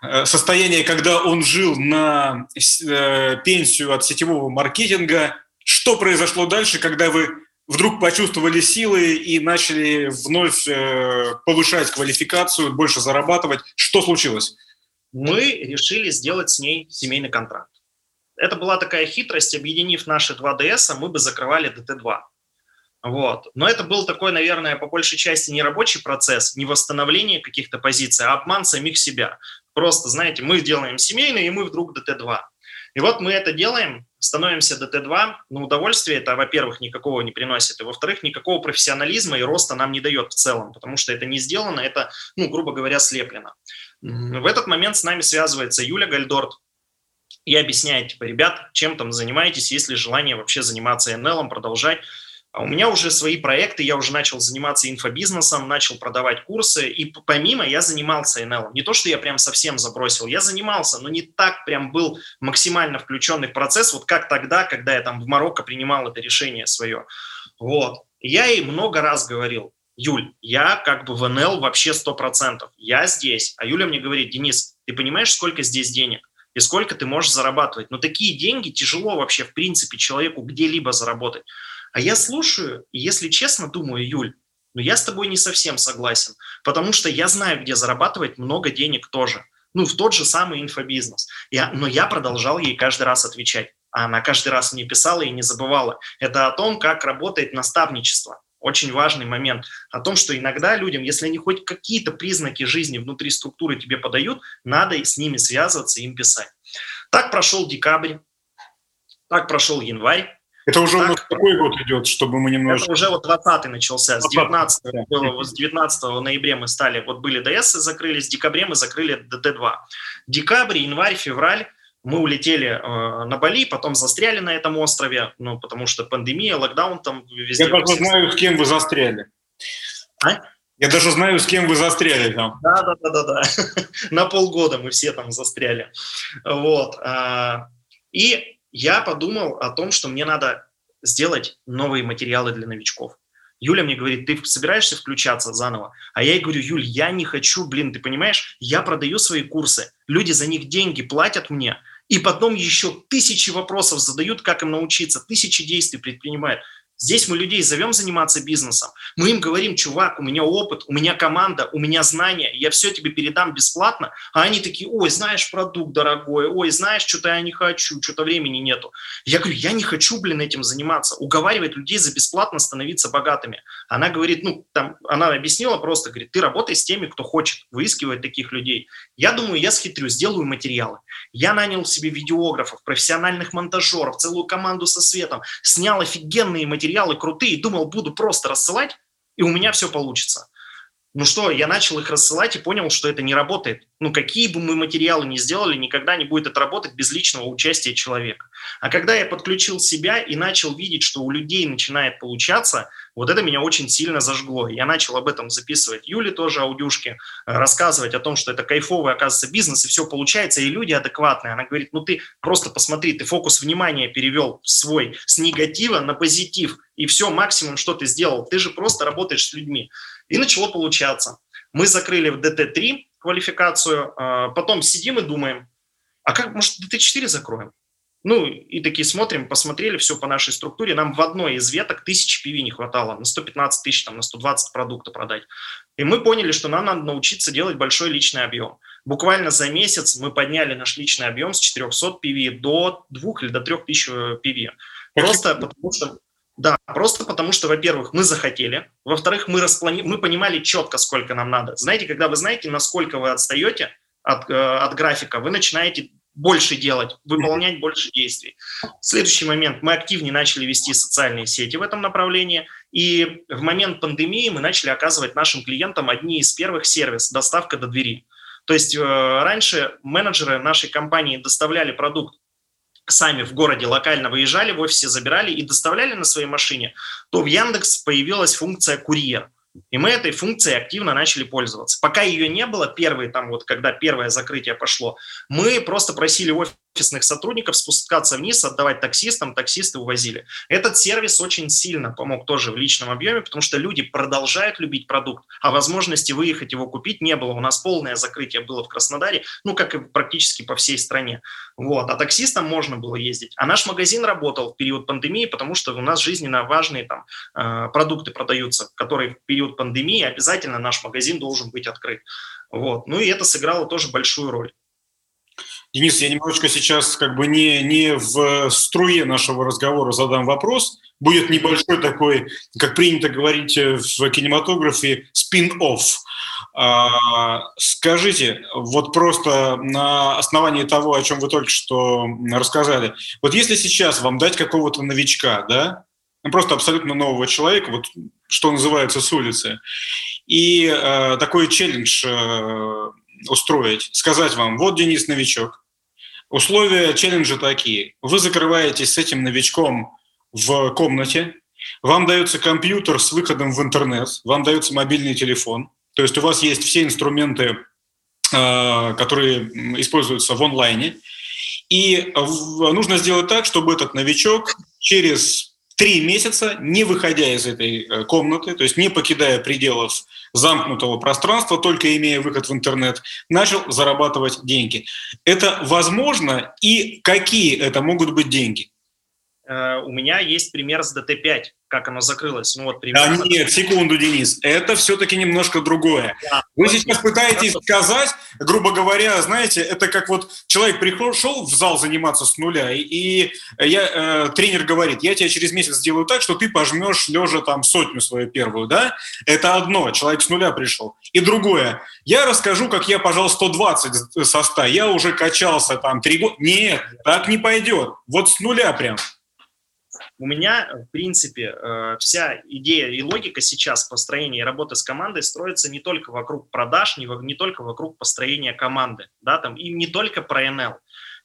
Э, состояние, когда он жил на э, пенсию от сетевого маркетинга. Что произошло дальше, когда вы вдруг почувствовали силы и начали вновь э, повышать квалификацию, больше зарабатывать? Что случилось? Мы решили сделать с ней семейный контракт. Это была такая хитрость, объединив наши два ДС, мы бы закрывали ДТ-2. Вот. Но это был такой, наверное, по большей части не рабочий процесс, не восстановление каких-то позиций, а обман самих себя. Просто, знаете, мы делаем семейный, и мы вдруг ДТ-2. И вот мы это делаем, становимся ДТ-2, но удовольствие это, во-первых, никакого не приносит, и, во-вторых, никакого профессионализма и роста нам не дает в целом, потому что это не сделано, это, ну, грубо говоря, слеплено. В этот момент с нами связывается Юля Гальдорт и объясняет, типа, ребят, чем там занимаетесь, есть ли желание вообще заниматься НЛ, продолжать. А у меня уже свои проекты, я уже начал заниматься инфобизнесом, начал продавать курсы, и помимо я занимался НЛ. Не то, что я прям совсем забросил, я занимался, но не так прям был максимально включенный в процесс, вот как тогда, когда я там в Марокко принимал это решение свое. Вот. Я ей много раз говорил, Юль, я как бы в НЛ вообще 100%, я здесь. А Юля мне говорит, Денис, ты понимаешь, сколько здесь денег? И сколько ты можешь зарабатывать. Но такие деньги тяжело вообще, в принципе, человеку где-либо заработать. А я слушаю, и если честно думаю, Юль, ну я с тобой не совсем согласен, потому что я знаю, где зарабатывать много денег тоже. Ну, в тот же самый инфобизнес. Я, но я продолжал ей каждый раз отвечать. А она каждый раз мне писала и не забывала. Это о том, как работает наставничество. Очень важный момент. О том, что иногда людям, если они хоть какие-то признаки жизни внутри структуры тебе подают, надо с ними связываться и им писать. Так прошел декабрь, так прошел январь, это уже так, у нас какой год идет, чтобы мы немножко... Это уже вот 20 начался. С 19, да. с 19 ноября мы стали, вот были ДС закрылись, в декабре мы закрыли ДТ-2. Декабрь, январь, февраль мы улетели э, на Бали, потом застряли на этом острове, ну, потому что пандемия, локдаун там везде. Я даже знаю, с кем вы застряли. А? Я даже знаю, с кем вы застряли там. Да, да, да, да, да. на полгода мы все там застряли. Вот. А, и я подумал о том, что мне надо сделать новые материалы для новичков. Юля мне говорит, ты собираешься включаться заново? А я ей говорю, Юль, я не хочу, блин, ты понимаешь, я продаю свои курсы, люди за них деньги платят мне, и потом еще тысячи вопросов задают, как им научиться, тысячи действий предпринимают. Здесь мы людей зовем заниматься бизнесом. Мы им говорим, чувак, у меня опыт, у меня команда, у меня знания, я все тебе передам бесплатно. А они такие, ой, знаешь, продукт дорогой, ой, знаешь, что-то я не хочу, что-то времени нету. Я говорю, я не хочу, блин, этим заниматься. Уговаривать людей за бесплатно становиться богатыми. Она говорит, ну, там, она объяснила просто, говорит, ты работай с теми, кто хочет выискивать таких людей. Я думаю, я схитрю, сделаю материалы. Я нанял себе видеографов, профессиональных монтажеров, целую команду со светом, снял офигенные материалы, материалы крутые, думал, буду просто рассылать, и у меня все получится. Ну что, я начал их рассылать и понял, что это не работает. Ну какие бы мы материалы ни сделали, никогда не будет это работать без личного участия человека. А когда я подключил себя и начал видеть, что у людей начинает получаться, вот это меня очень сильно зажгло. Я начал об этом записывать Юле тоже аудюшки, э, рассказывать о том, что это кайфовый, оказывается, бизнес, и все получается, и люди адекватные. Она говорит, ну ты просто посмотри, ты фокус внимания перевел свой с негатива на позитив, и все, максимум, что ты сделал, ты же просто работаешь с людьми. И начало получаться. Мы закрыли в ДТ-3 квалификацию, э, потом сидим и думаем, а как, может, ДТ-4 закроем? Ну, и такие смотрим, посмотрели все по нашей структуре, нам в одной из веток тысячи PV не хватало, на 115 тысяч, там, на 120 продукта продать. И мы поняли, что нам надо научиться делать большой личный объем. Буквально за месяц мы подняли наш личный объем с 400 PV до 2 или до 3000 PV. Просто потому что да, просто потому что, во-первых, мы захотели, во-вторых, мы, расплани... мы понимали четко, сколько нам надо. Знаете, когда вы знаете, насколько вы отстаете от, э, от графика, вы начинаете больше делать, выполнять больше действий. Следующий момент. Мы активнее начали вести социальные сети в этом направлении. И в момент пандемии мы начали оказывать нашим клиентам одни из первых сервис «Доставка до двери». То есть э, раньше менеджеры нашей компании доставляли продукт сами в городе локально выезжали в офисе, забирали и доставляли на своей машине, то в Яндекс появилась функция «Курьер». И мы этой функцией активно начали пользоваться. Пока ее не было, первые там вот, когда первое закрытие пошло, мы просто просили офис офисных сотрудников спускаться вниз, отдавать таксистам, таксисты увозили. Этот сервис очень сильно помог тоже в личном объеме, потому что люди продолжают любить продукт, а возможности выехать его купить не было. У нас полное закрытие было в Краснодаре, ну, как и практически по всей стране. Вот. А таксистам можно было ездить. А наш магазин работал в период пандемии, потому что у нас жизненно важные там э, продукты продаются, которые в период пандемии обязательно наш магазин должен быть открыт. Вот. Ну и это сыграло тоже большую роль. Денис, я немножечко сейчас как бы не, не в струе нашего разговора задам вопрос. Будет небольшой такой, как принято говорить в кинематографе, спин-офф. А, скажите, вот просто на основании того, о чем вы только что рассказали, вот если сейчас вам дать какого-то новичка, да, ну, просто абсолютно нового человека, вот что называется с улицы, и э, такой челлендж э, устроить, сказать вам, вот Денис новичок, Условия челленджа такие. Вы закрываетесь с этим новичком в комнате, вам дается компьютер с выходом в интернет, вам дается мобильный телефон, то есть у вас есть все инструменты, э, которые используются в онлайне, и нужно сделать так, чтобы этот новичок через три месяца, не выходя из этой э, комнаты, то есть не покидая пределов замкнутого пространства, только имея выход в интернет, начал зарабатывать деньги. Это возможно и какие это могут быть деньги? Э, у меня есть пример с DT5 как оно закрылось. Ну, вот примерно. Да нет, секунду, Денис, это все-таки немножко другое. Да. Вы сейчас пытаетесь сказать, грубо говоря, знаете, это как вот человек пришел в зал заниматься с нуля, и я, э, тренер говорит, я тебя через месяц сделаю так, что ты пожмешь лежа там сотню свою первую, да? Это одно, человек с нуля пришел. И другое, я расскажу, как я пожал 120 со 100, я уже качался там три года. Нет, так не пойдет. Вот с нуля прям. У меня, в принципе, э, вся идея и логика сейчас построения и работы с командой строится не только вокруг продаж, не, не только вокруг построения команды, да, там, и не только про NL.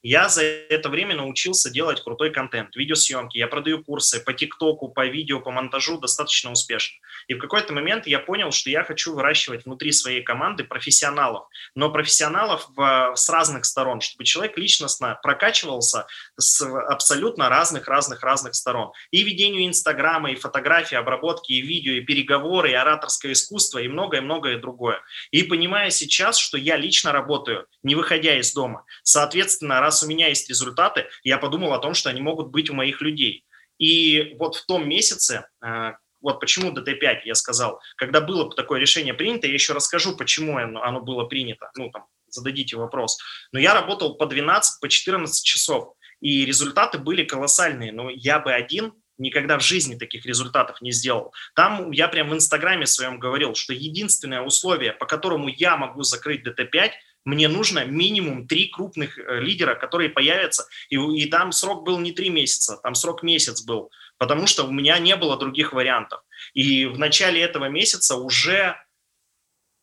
Я за это время научился делать крутой контент, видеосъемки. Я продаю курсы по ТикТоку, по видео, по монтажу достаточно успешно. И в какой-то момент я понял, что я хочу выращивать внутри своей команды профессионалов, но профессионалов в, с разных сторон, чтобы человек личностно прокачивался с абсолютно разных-разных-разных сторон. И ведению Инстаграма, и фотографии, обработки, и видео, и переговоры, и ораторское искусство, и многое-многое другое. И понимая сейчас, что я лично работаю, не выходя из дома, соответственно, раз у меня есть результаты, я подумал о том, что они могут быть у моих людей. И вот в том месяце, э, вот почему ДТ-5, я сказал, когда было такое решение принято, я еще расскажу, почему оно, было принято, ну, там, зададите вопрос. Но я работал по 12, по 14 часов, и результаты были колоссальные, но я бы один никогда в жизни таких результатов не сделал. Там я прям в Инстаграме своем говорил, что единственное условие, по которому я могу закрыть ДТ-5, мне нужно минимум три крупных э, лидера, которые появятся. И, и там срок был не три месяца, там срок месяц был, потому что у меня не было других вариантов. И в начале этого месяца уже...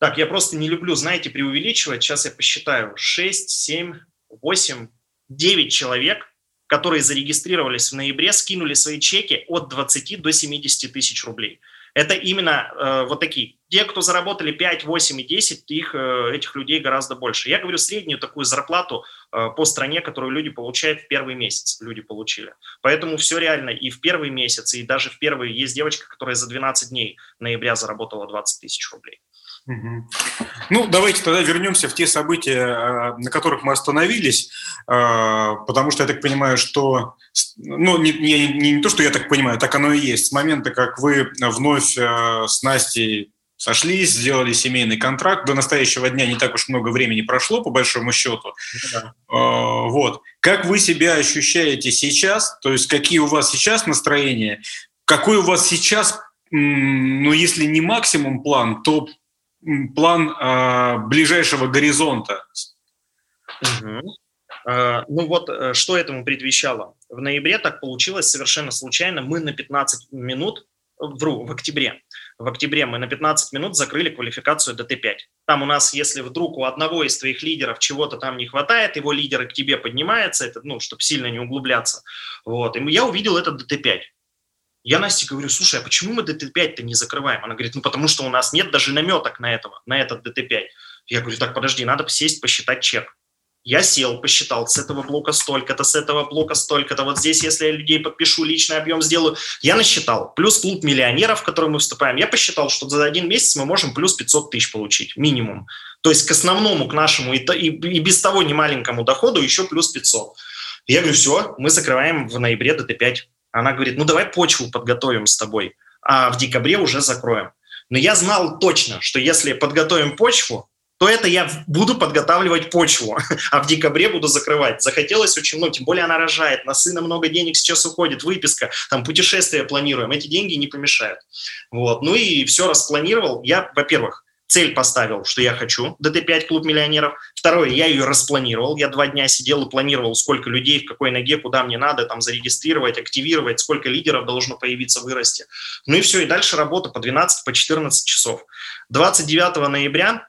Так, я просто не люблю, знаете, преувеличивать. Сейчас я посчитаю. 6, 7, 8, 9 человек, которые зарегистрировались в ноябре, скинули свои чеки от 20 до 70 тысяч рублей – это именно э, вот такие. Те, кто заработали 5, 8 и 10, их, э, этих людей гораздо больше. Я говорю среднюю такую зарплату э, по стране, которую люди получают в первый месяц, люди получили. Поэтому все реально и в первый месяц, и даже в первый. Есть девочка, которая за 12 дней ноября заработала 20 тысяч рублей. Ну, давайте тогда вернемся в те события, э, на которых мы остановились, э, потому что я так понимаю, что, ну, не, не, не то, что я так понимаю, так оно и есть. С момента, как вы вновь э, с Настей сошлись, сделали семейный контракт, до настоящего дня не так уж много времени прошло, по большому счету. Да. Вот. Как вы себя ощущаете сейчас, то есть какие у вас сейчас настроения, какой у вас сейчас, ну, если не максимум план, то план э, ближайшего горизонта? Угу. Ну вот, э, что этому предвещало? В ноябре так получилось совершенно случайно. Мы на 15 минут, вру, в октябре, в октябре мы на 15 минут закрыли квалификацию ДТ-5. Там у нас, если вдруг у одного из твоих лидеров чего-то там не хватает, его лидер к тебе поднимается, это, ну, чтобы сильно не углубляться. Вот. И я увидел этот ДТ-5. Я Насте говорю, слушай, а почему мы ДТ-5-то не закрываем? Она говорит, ну потому что у нас нет даже наметок на этого, на этот ДТ-5. Я говорю, так, подожди, надо сесть, посчитать чек. Я сел, посчитал, с этого блока столько-то, с этого блока столько-то. Вот здесь, если я людей подпишу, личный объем сделаю. Я насчитал. Плюс клуб миллионеров, в который мы вступаем. Я посчитал, что за один месяц мы можем плюс 500 тысяч получить, минимум. То есть к основному, к нашему и, и, и без того немаленькому доходу еще плюс 500. Я говорю, все, мы закрываем в ноябре ДТ-5. Она говорит, ну давай почву подготовим с тобой, а в декабре уже закроем. Но я знал точно, что если подготовим почву, то это я буду подготавливать почву, а в декабре буду закрывать. Захотелось очень, ну, тем более она рожает, на сына много денег сейчас уходит, выписка, там путешествия планируем, эти деньги не помешают. Вот, ну и все распланировал. Я, во-первых, цель поставил, что я хочу, ДТ-5 клуб миллионеров. Второе, я ее распланировал. Я два дня сидел и планировал, сколько людей, в какой ноге, куда мне надо там зарегистрировать, активировать, сколько лидеров должно появиться, вырасти. Ну и все, и дальше работа по 12, по 14 часов. 29 ноября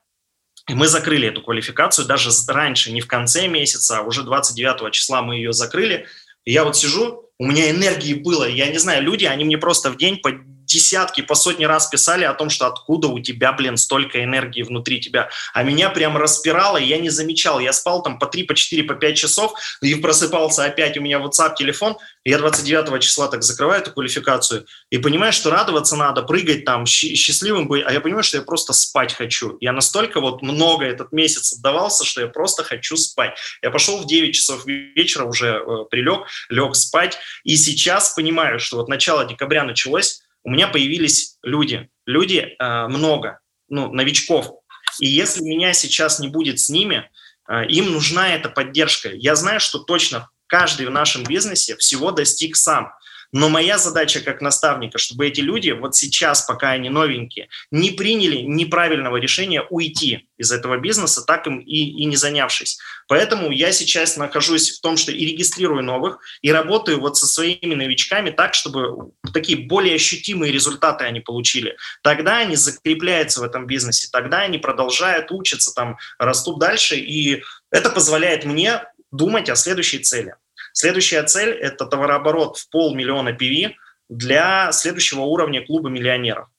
мы закрыли эту квалификацию, даже раньше, не в конце месяца, а уже 29 числа мы ее закрыли. Я вот сижу, у меня энергии было, я не знаю, люди, они мне просто в день по десятки, по сотни раз писали о том, что откуда у тебя, блин, столько энергии внутри тебя. А меня прям распирало, и я не замечал. Я спал там по 3, по 4, по 5 часов, и просыпался опять, у меня WhatsApp, телефон, я 29 числа так закрываю эту квалификацию, и понимаю, что радоваться надо, прыгать там, счастливым быть, а я понимаю, что я просто спать хочу. Я настолько вот много этот месяц отдавался, что я просто хочу спать. Я пошел в 9 часов вечера, уже э, прилег, лег спать, и сейчас понимаю, что вот начало декабря началось, у меня появились люди, люди э, много, ну, новичков. И если меня сейчас не будет с ними, э, им нужна эта поддержка. Я знаю, что точно каждый в нашем бизнесе всего достиг сам. Но моя задача как наставника, чтобы эти люди вот сейчас, пока они новенькие, не приняли неправильного решения уйти из этого бизнеса, так им и, и не занявшись. Поэтому я сейчас нахожусь в том, что и регистрирую новых, и работаю вот со своими новичками так, чтобы такие более ощутимые результаты они получили. Тогда они закрепляются в этом бизнесе, тогда они продолжают учиться, там, растут дальше, и это позволяет мне думать о следующей цели – Следующая цель – это товарооборот в полмиллиона PV для следующего уровня клуба миллионеров.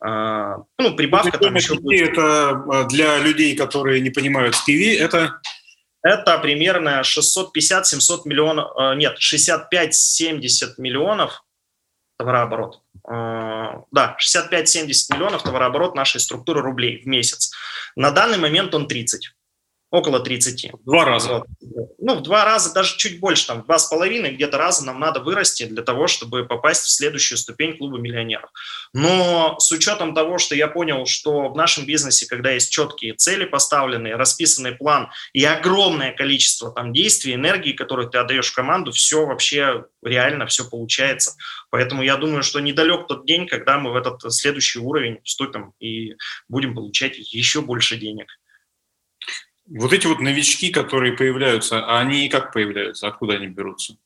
А, ну, прибавка там еще будет. Это а, для людей, которые не понимают PV, это это примерно 650-700 миллионов, а, нет, 65-70 миллионов товарооборот. Да, 65-70 миллионов товарооборот нашей структуры рублей в месяц. На данный момент он 30 около 30. Два раза. Ну, в два раза, даже чуть больше, там, два с половиной где-то раза нам надо вырасти для того, чтобы попасть в следующую ступень клуба миллионеров. Но с учетом того, что я понял, что в нашем бизнесе, когда есть четкие цели поставленные, расписанный план и огромное количество там действий, энергии, которые ты отдаешь в команду, все вообще реально, все получается. Поэтому я думаю, что недалек тот день, когда мы в этот следующий уровень вступим и будем получать еще больше денег. Вот эти вот новички, которые появляются, а они как появляются, откуда они берутся?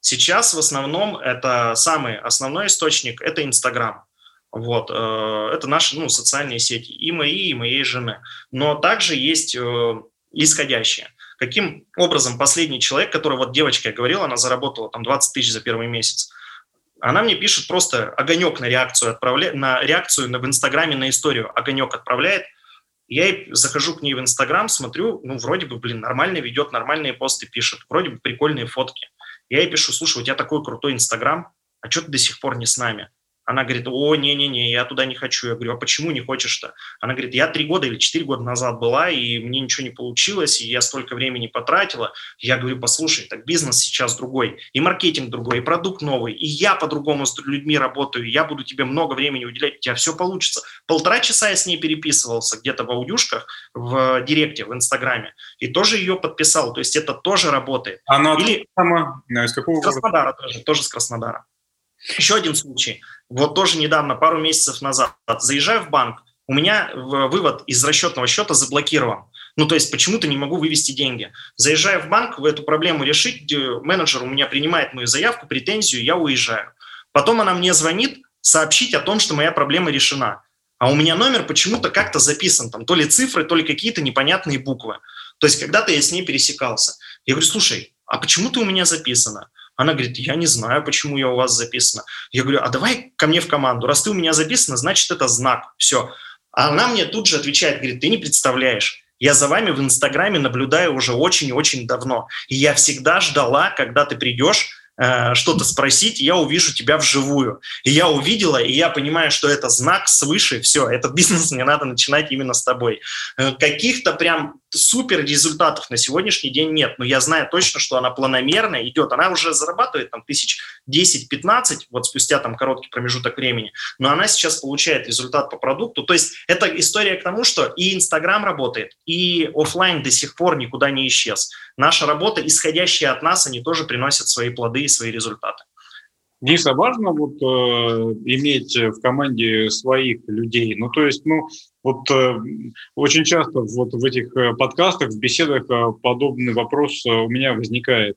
Сейчас в основном это самый основной источник – это Инстаграм. Вот, э, это наши ну, социальные сети, и мои, и моей жены. Но также есть э, исходящие. Каким образом последний человек, который, вот девочка я говорила, она заработала там 20 тысяч за первый месяц, она мне пишет просто огонек на реакцию, отправляет, на реакцию в Инстаграме на историю, огонек отправляет – я захожу к ней в Инстаграм, смотрю, ну, вроде бы, блин, нормально ведет, нормальные посты пишет, вроде бы прикольные фотки. Я ей пишу, слушай, у тебя такой крутой Инстаграм, а что ты до сих пор не с нами? Она говорит, о, не-не-не, я туда не хочу. Я говорю, а почему не хочешь-то? Она говорит, я три года или четыре года назад была, и мне ничего не получилось, и я столько времени потратила. Я говорю, послушай, так бизнес сейчас другой, и маркетинг другой, и продукт новый, и я по-другому с людьми работаю, я буду тебе много времени уделять, у тебя все получится. Полтора часа я с ней переписывался где-то в аудюшках, в директе, в Инстаграме, и тоже ее подписал, то есть это тоже работает. Она Или... сама, из какого С Краснодара тоже, тоже с Краснодара. Еще один случай. Вот тоже недавно, пару месяцев назад, заезжаю в банк, у меня вывод из расчетного счета заблокирован. Ну, то есть почему-то не могу вывести деньги. Заезжаю в банк, в эту проблему решить, менеджер у меня принимает мою заявку, претензию, я уезжаю. Потом она мне звонит сообщить о том, что моя проблема решена. А у меня номер почему-то как-то записан, там то ли цифры, то ли какие-то непонятные буквы. То есть когда-то я с ней пересекался. Я говорю, слушай, а почему ты у меня записана? Она говорит, я не знаю, почему я у вас записана. Я говорю, а давай ко мне в команду. Раз ты у меня записана, значит, это знак. Все. А она мне тут же отвечает, говорит, ты не представляешь. Я за вами в Инстаграме наблюдаю уже очень-очень давно. И я всегда ждала, когда ты придешь Э, что-то спросить, я увижу тебя вживую. И я увидела, и я понимаю, что это знак свыше, все, этот бизнес мне надо начинать именно с тобой. Э, каких-то прям супер результатов на сегодняшний день нет, но я знаю точно, что она планомерно идет. Она уже зарабатывает там тысяч 10-15, вот спустя там короткий промежуток времени, но она сейчас получает результат по продукту. То есть это история к тому, что и Инстаграм работает, и офлайн до сих пор никуда не исчез. Наша работа, исходящая от нас, они тоже приносят свои плоды и свои результаты. Денис, а важно вот э, иметь в команде своих людей? Ну, то есть, ну, вот э, очень часто вот в этих э, подкастах, в беседах э, подобный вопрос э, у меня возникает.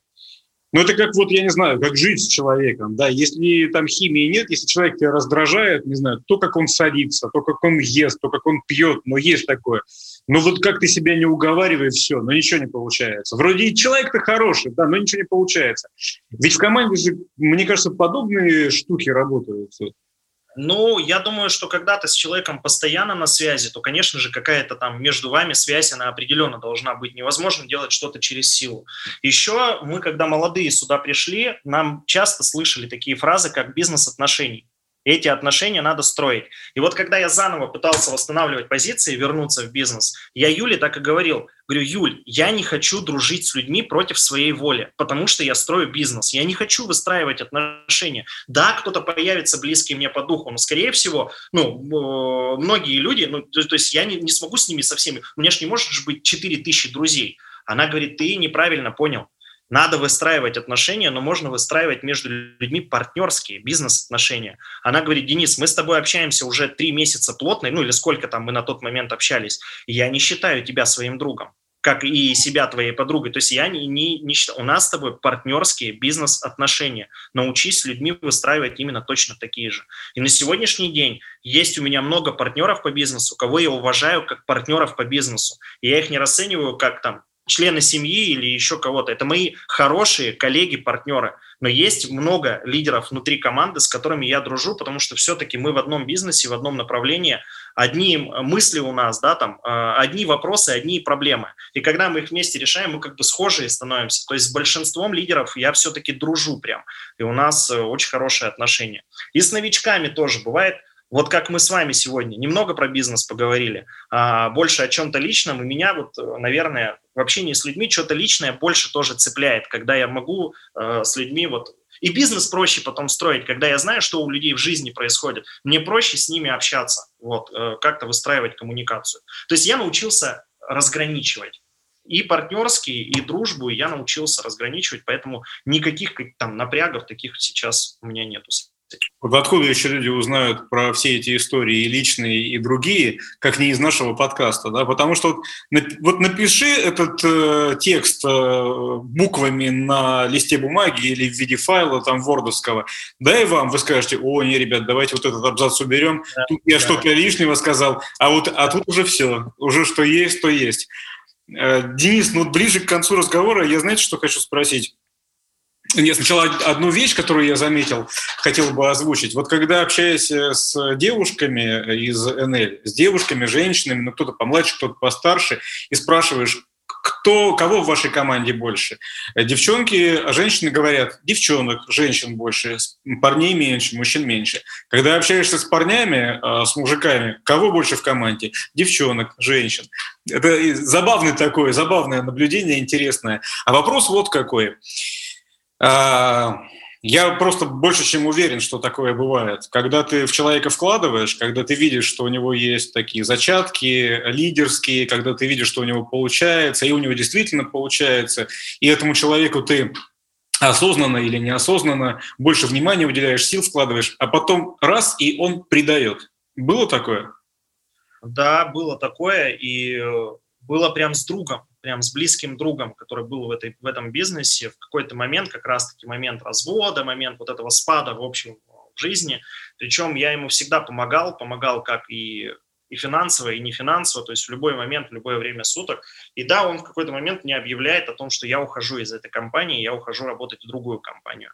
Ну, это как вот, я не знаю, как жить с человеком, да, если там химии нет, если человек тебя раздражает, не знаю, то, как он садится, то, как он ест, то, как он пьет, но есть такое. Но вот как ты себя не уговаривай, все, но ничего не получается. Вроде и человек-то хороший, да, но ничего не получается. Ведь в команде же, мне кажется, подобные штуки работают. Ну, я думаю, что когда ты с человеком постоянно на связи, то, конечно же, какая-то там между вами связь, она определенно должна быть. Невозможно делать что-то через силу. Еще мы, когда молодые сюда пришли, нам часто слышали такие фразы, как бизнес отношений. Эти отношения надо строить. И вот когда я заново пытался восстанавливать позиции, вернуться в бизнес, я Юле так и говорил. Говорю, Юль, я не хочу дружить с людьми против своей воли, потому что я строю бизнес. Я не хочу выстраивать отношения. Да, кто-то появится близкий мне по духу, но, скорее всего, ну, многие люди, ну, то, то есть я не, не смогу с ними со всеми. У меня же не может быть 4000 друзей. Она говорит, ты неправильно понял. Надо выстраивать отношения, но можно выстраивать между людьми партнерские бизнес-отношения. Она говорит, Денис, мы с тобой общаемся уже три месяца плотно, ну или сколько там мы на тот момент общались, я не считаю тебя своим другом как и себя твоей подругой. То есть я не, не, не считаю, у нас с тобой партнерские бизнес-отношения. Научись с людьми выстраивать именно точно такие же. И на сегодняшний день есть у меня много партнеров по бизнесу, кого я уважаю как партнеров по бизнесу. И я их не расцениваю как там члены семьи или еще кого-то. Это мои хорошие коллеги, партнеры. Но есть много лидеров внутри команды, с которыми я дружу, потому что все-таки мы в одном бизнесе, в одном направлении. Одни мысли у нас, да, там, а, одни вопросы, одни проблемы. И когда мы их вместе решаем, мы как бы схожие становимся. То есть с большинством лидеров я все-таки дружу прям. И у нас э, очень хорошие отношения. И с новичками тоже бывает – вот как мы с вами сегодня немного про бизнес поговорили, а больше о чем-то личном, и меня вот, наверное, в общении с людьми что-то личное больше тоже цепляет, когда я могу э, с людьми вот и бизнес проще потом строить, когда я знаю, что у людей в жизни происходит. Мне проще с ними общаться, вот, э, как-то выстраивать коммуникацию. То есть я научился разграничивать. И партнерские, и дружбу я научился разграничивать, поэтому никаких там напрягов таких сейчас у меня нету вот откуда еще люди узнают про все эти истории, и личные, и другие, как не из нашего подкаста, да? Потому что вот, вот напиши этот э, текст э, буквами на листе бумаги или в виде файла там вордовского, да и вам, вы скажете, о, не, ребят, давайте вот этот абзац уберем, да, тут я да. что-то лишнего сказал, а вот а тут уже все, уже что есть, то есть. Э, Денис, ну ближе к концу разговора я, знаете, что хочу спросить? Я сначала одну вещь, которую я заметил, хотел бы озвучить. Вот когда общаюсь э, с девушками из НЛ, с девушками, женщинами, ну кто-то помладше, кто-то постарше, и спрашиваешь, кто, кого в вашей команде больше? Девчонки, а женщины говорят, девчонок, женщин больше, парней меньше, мужчин меньше. Когда общаешься с парнями, а, с мужиками, кого больше в команде? Девчонок, женщин. Это забавное такое, забавное наблюдение, интересное. А вопрос вот какой. А, я просто больше чем уверен, что такое бывает. Когда ты в человека вкладываешь, когда ты видишь, что у него есть такие зачатки лидерские, когда ты видишь, что у него получается, и у него действительно получается, и этому человеку ты осознанно или неосознанно больше внимания уделяешь, сил вкладываешь, а потом раз, и он предает. Было такое? Да, было такое, и э, было прям с другом прям с близким другом, который был в, этой, в этом бизнесе, в какой-то момент, как раз-таки момент развода, момент вот этого спада в общем в жизни. Причем я ему всегда помогал, помогал как и, и финансово, и не финансово, то есть в любой момент, в любое время суток. И да, он в какой-то момент мне объявляет о том, что я ухожу из этой компании, я ухожу работать в другую компанию.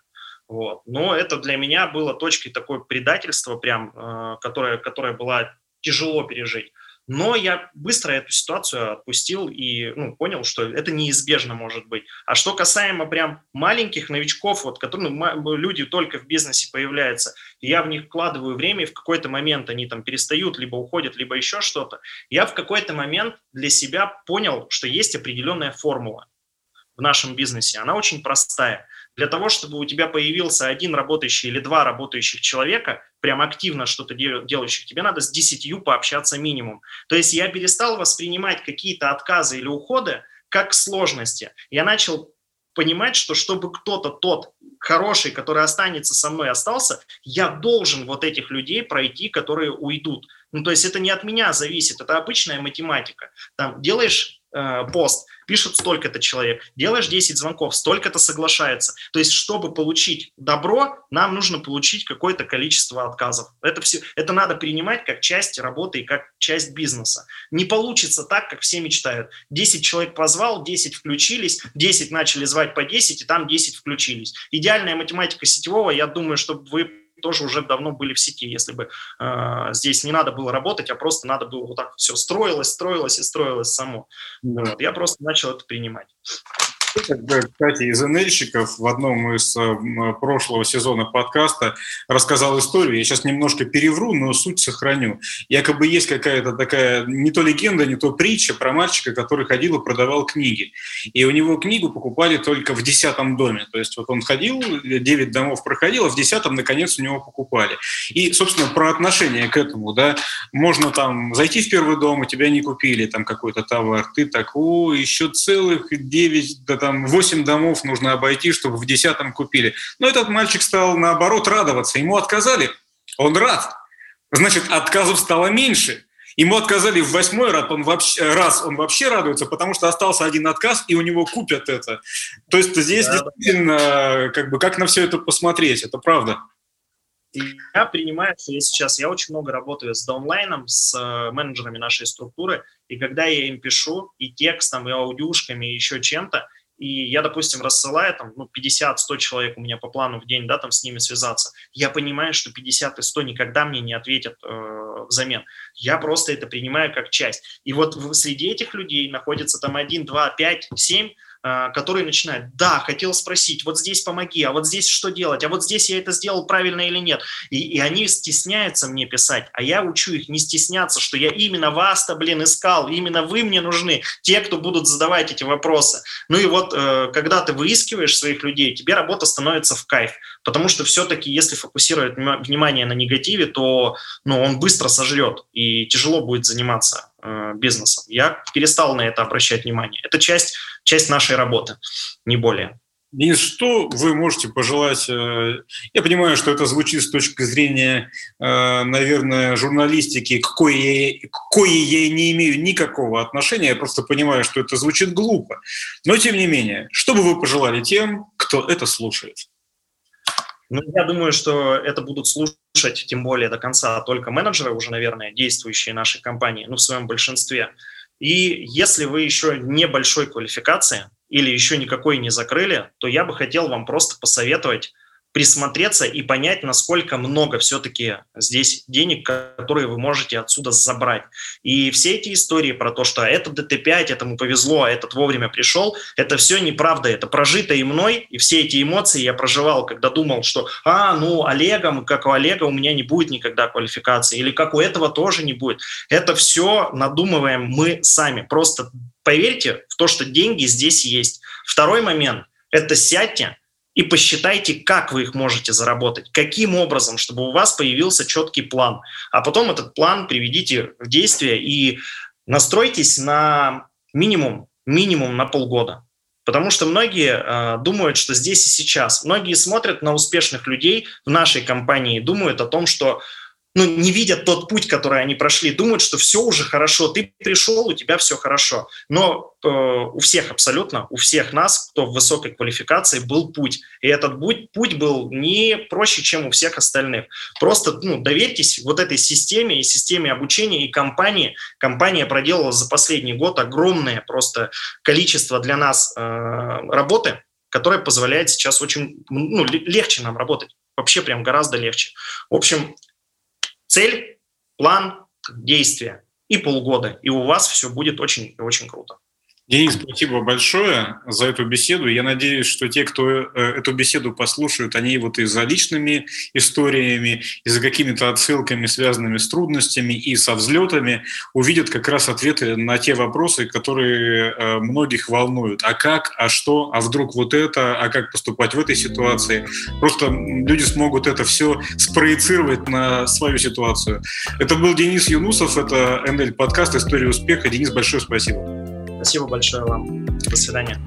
Вот. Но это для меня было точкой такой предательства, прям, э, которая, которая была тяжело пережить. Но я быстро эту ситуацию отпустил и ну, понял, что это неизбежно может быть. А что касаемо прям маленьких новичков, вот, которые ну, люди только в бизнесе появляются, я в них вкладываю время, и в какой-то момент они там перестают, либо уходят, либо еще что-то, я в какой-то момент для себя понял, что есть определенная формула в нашем бизнесе. Она очень простая. Для того, чтобы у тебя появился один работающий или два работающих человека, прям активно что-то делающих, тебе надо с десятью пообщаться минимум. То есть я перестал воспринимать какие-то отказы или уходы как сложности. Я начал понимать, что чтобы кто-то тот хороший, который останется со мной, остался, я должен вот этих людей пройти, которые уйдут. Ну, то есть это не от меня зависит, это обычная математика. Там делаешь э, пост, пишут столько-то человек, делаешь 10 звонков, столько-то соглашается. То есть, чтобы получить добро, нам нужно получить какое-то количество отказов. Это, все, это надо принимать как часть работы и как часть бизнеса. Не получится так, как все мечтают. 10 человек позвал, 10 включились, 10 начали звать по 10, и там 10 включились. Идеальная математика сетевого, я думаю, чтобы вы тоже уже давно были в сети, если бы э, здесь не надо было работать, а просто надо было вот так все строилось, строилось и строилось само. Да. Вот, я просто начал это принимать. Кстати, из НЛьщиков в одном из э, прошлого сезона подкаста рассказал историю. Я сейчас немножко перевру, но суть сохраню. Якобы есть какая-то такая не то легенда, не то притча про мальчика, который ходил и продавал книги. И у него книгу покупали только в десятом доме. То есть вот он ходил, девять домов проходил, а в десятом, наконец, у него покупали. И, собственно, про отношение к этому, да, можно там зайти в первый дом, и тебя не купили, там какой-то товар, ты так, о, еще целых девять, да там 8 домов нужно обойти, чтобы в десятом купили. Но этот мальчик стал, наоборот, радоваться. Ему отказали, он рад. Значит, отказов стало меньше. Ему отказали в восьмой раз он, вообще, раз, он вообще радуется, потому что остался один отказ, и у него купят это. То есть здесь да. действительно, как бы, как на все это посмотреть, это правда. Я принимаю, что я сейчас, я очень много работаю с даунлайном, с э, менеджерами нашей структуры, и когда я им пишу и текстом, и аудиушками, и еще чем-то, и я, допустим, рассылаю там, ну, 50-100 человек у меня по плану в день, да, там с ними связаться, я понимаю, что 50 и 100 никогда мне не ответят э, взамен. Я просто это принимаю как часть. И вот среди этих людей находится там 1, 2, 5, 7 а, который начинает, да, хотел спросить, вот здесь помоги, а вот здесь что делать, а вот здесь я это сделал правильно или нет. И, и они стесняются мне писать, а я учу их не стесняться, что я именно вас-то, блин, искал, именно вы мне нужны, те, кто будут задавать эти вопросы. Ну и вот, э, когда ты выискиваешь своих людей, тебе работа становится в кайф, потому что все-таки, если фокусировать внимание на негативе, то ну, он быстро сожрет, и тяжело будет заниматься э, бизнесом. Я перестал на это обращать внимание. Это часть часть нашей работы, не более. Денис, что вы можете пожелать? Э, я понимаю, что это звучит с точки зрения, э, наверное, журналистики, к коей, к коей я не имею никакого отношения, я просто понимаю, что это звучит глупо. Но, тем не менее, что бы вы пожелали тем, кто это слушает? Ну, я думаю, что это будут слушать, тем более до конца, только менеджеры уже, наверное, действующие нашей компании, ну, в своем большинстве – и если вы еще небольшой квалификации или еще никакой не закрыли, то я бы хотел вам просто посоветовать присмотреться и понять, насколько много все-таки здесь денег, которые вы можете отсюда забрать. И все эти истории про то, что это ДТ-5, этому повезло, а этот вовремя пришел, это все неправда, это прожито и мной, и все эти эмоции я проживал, когда думал, что, а, ну, Олега, как у Олега у меня не будет никогда квалификации, или как у этого тоже не будет. Это все надумываем мы сами. Просто поверьте в то, что деньги здесь есть. Второй момент – это сядьте, и посчитайте, как вы их можете заработать, каким образом, чтобы у вас появился четкий план. А потом этот план приведите в действие и настройтесь на минимум, минимум на полгода. Потому что многие э, думают, что здесь и сейчас. Многие смотрят на успешных людей в нашей компании и думают о том, что ну, не видят тот путь, который они прошли, думают, что все уже хорошо, ты пришел, у тебя все хорошо. Но э, у всех абсолютно, у всех нас, кто в высокой квалификации, был путь. И этот путь, путь был не проще, чем у всех остальных. Просто ну, доверьтесь вот этой системе и системе обучения и компании. Компания проделала за последний год огромное просто количество для нас э, работы, которая позволяет сейчас очень ну, легче нам работать. Вообще прям гораздо легче. В общем, цель, план, действия и полгода, и у вас все будет очень-очень круто. Денис, спасибо большое за эту беседу. Я надеюсь, что те, кто э, эту беседу послушают, они вот и за личными историями, и за какими-то отсылками, связанными с трудностями и со взлетами, увидят как раз ответы на те вопросы, которые э, многих волнуют. А как, а что, а вдруг вот это, а как поступать в этой ситуации. Просто люди смогут это все спроецировать на свою ситуацию. Это был Денис Юнусов, это НЛ подкаст «История успеха». Денис, большое спасибо. Спасибо большое вам. До свидания.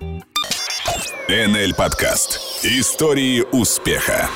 НЛ Подкаст. Истории успеха.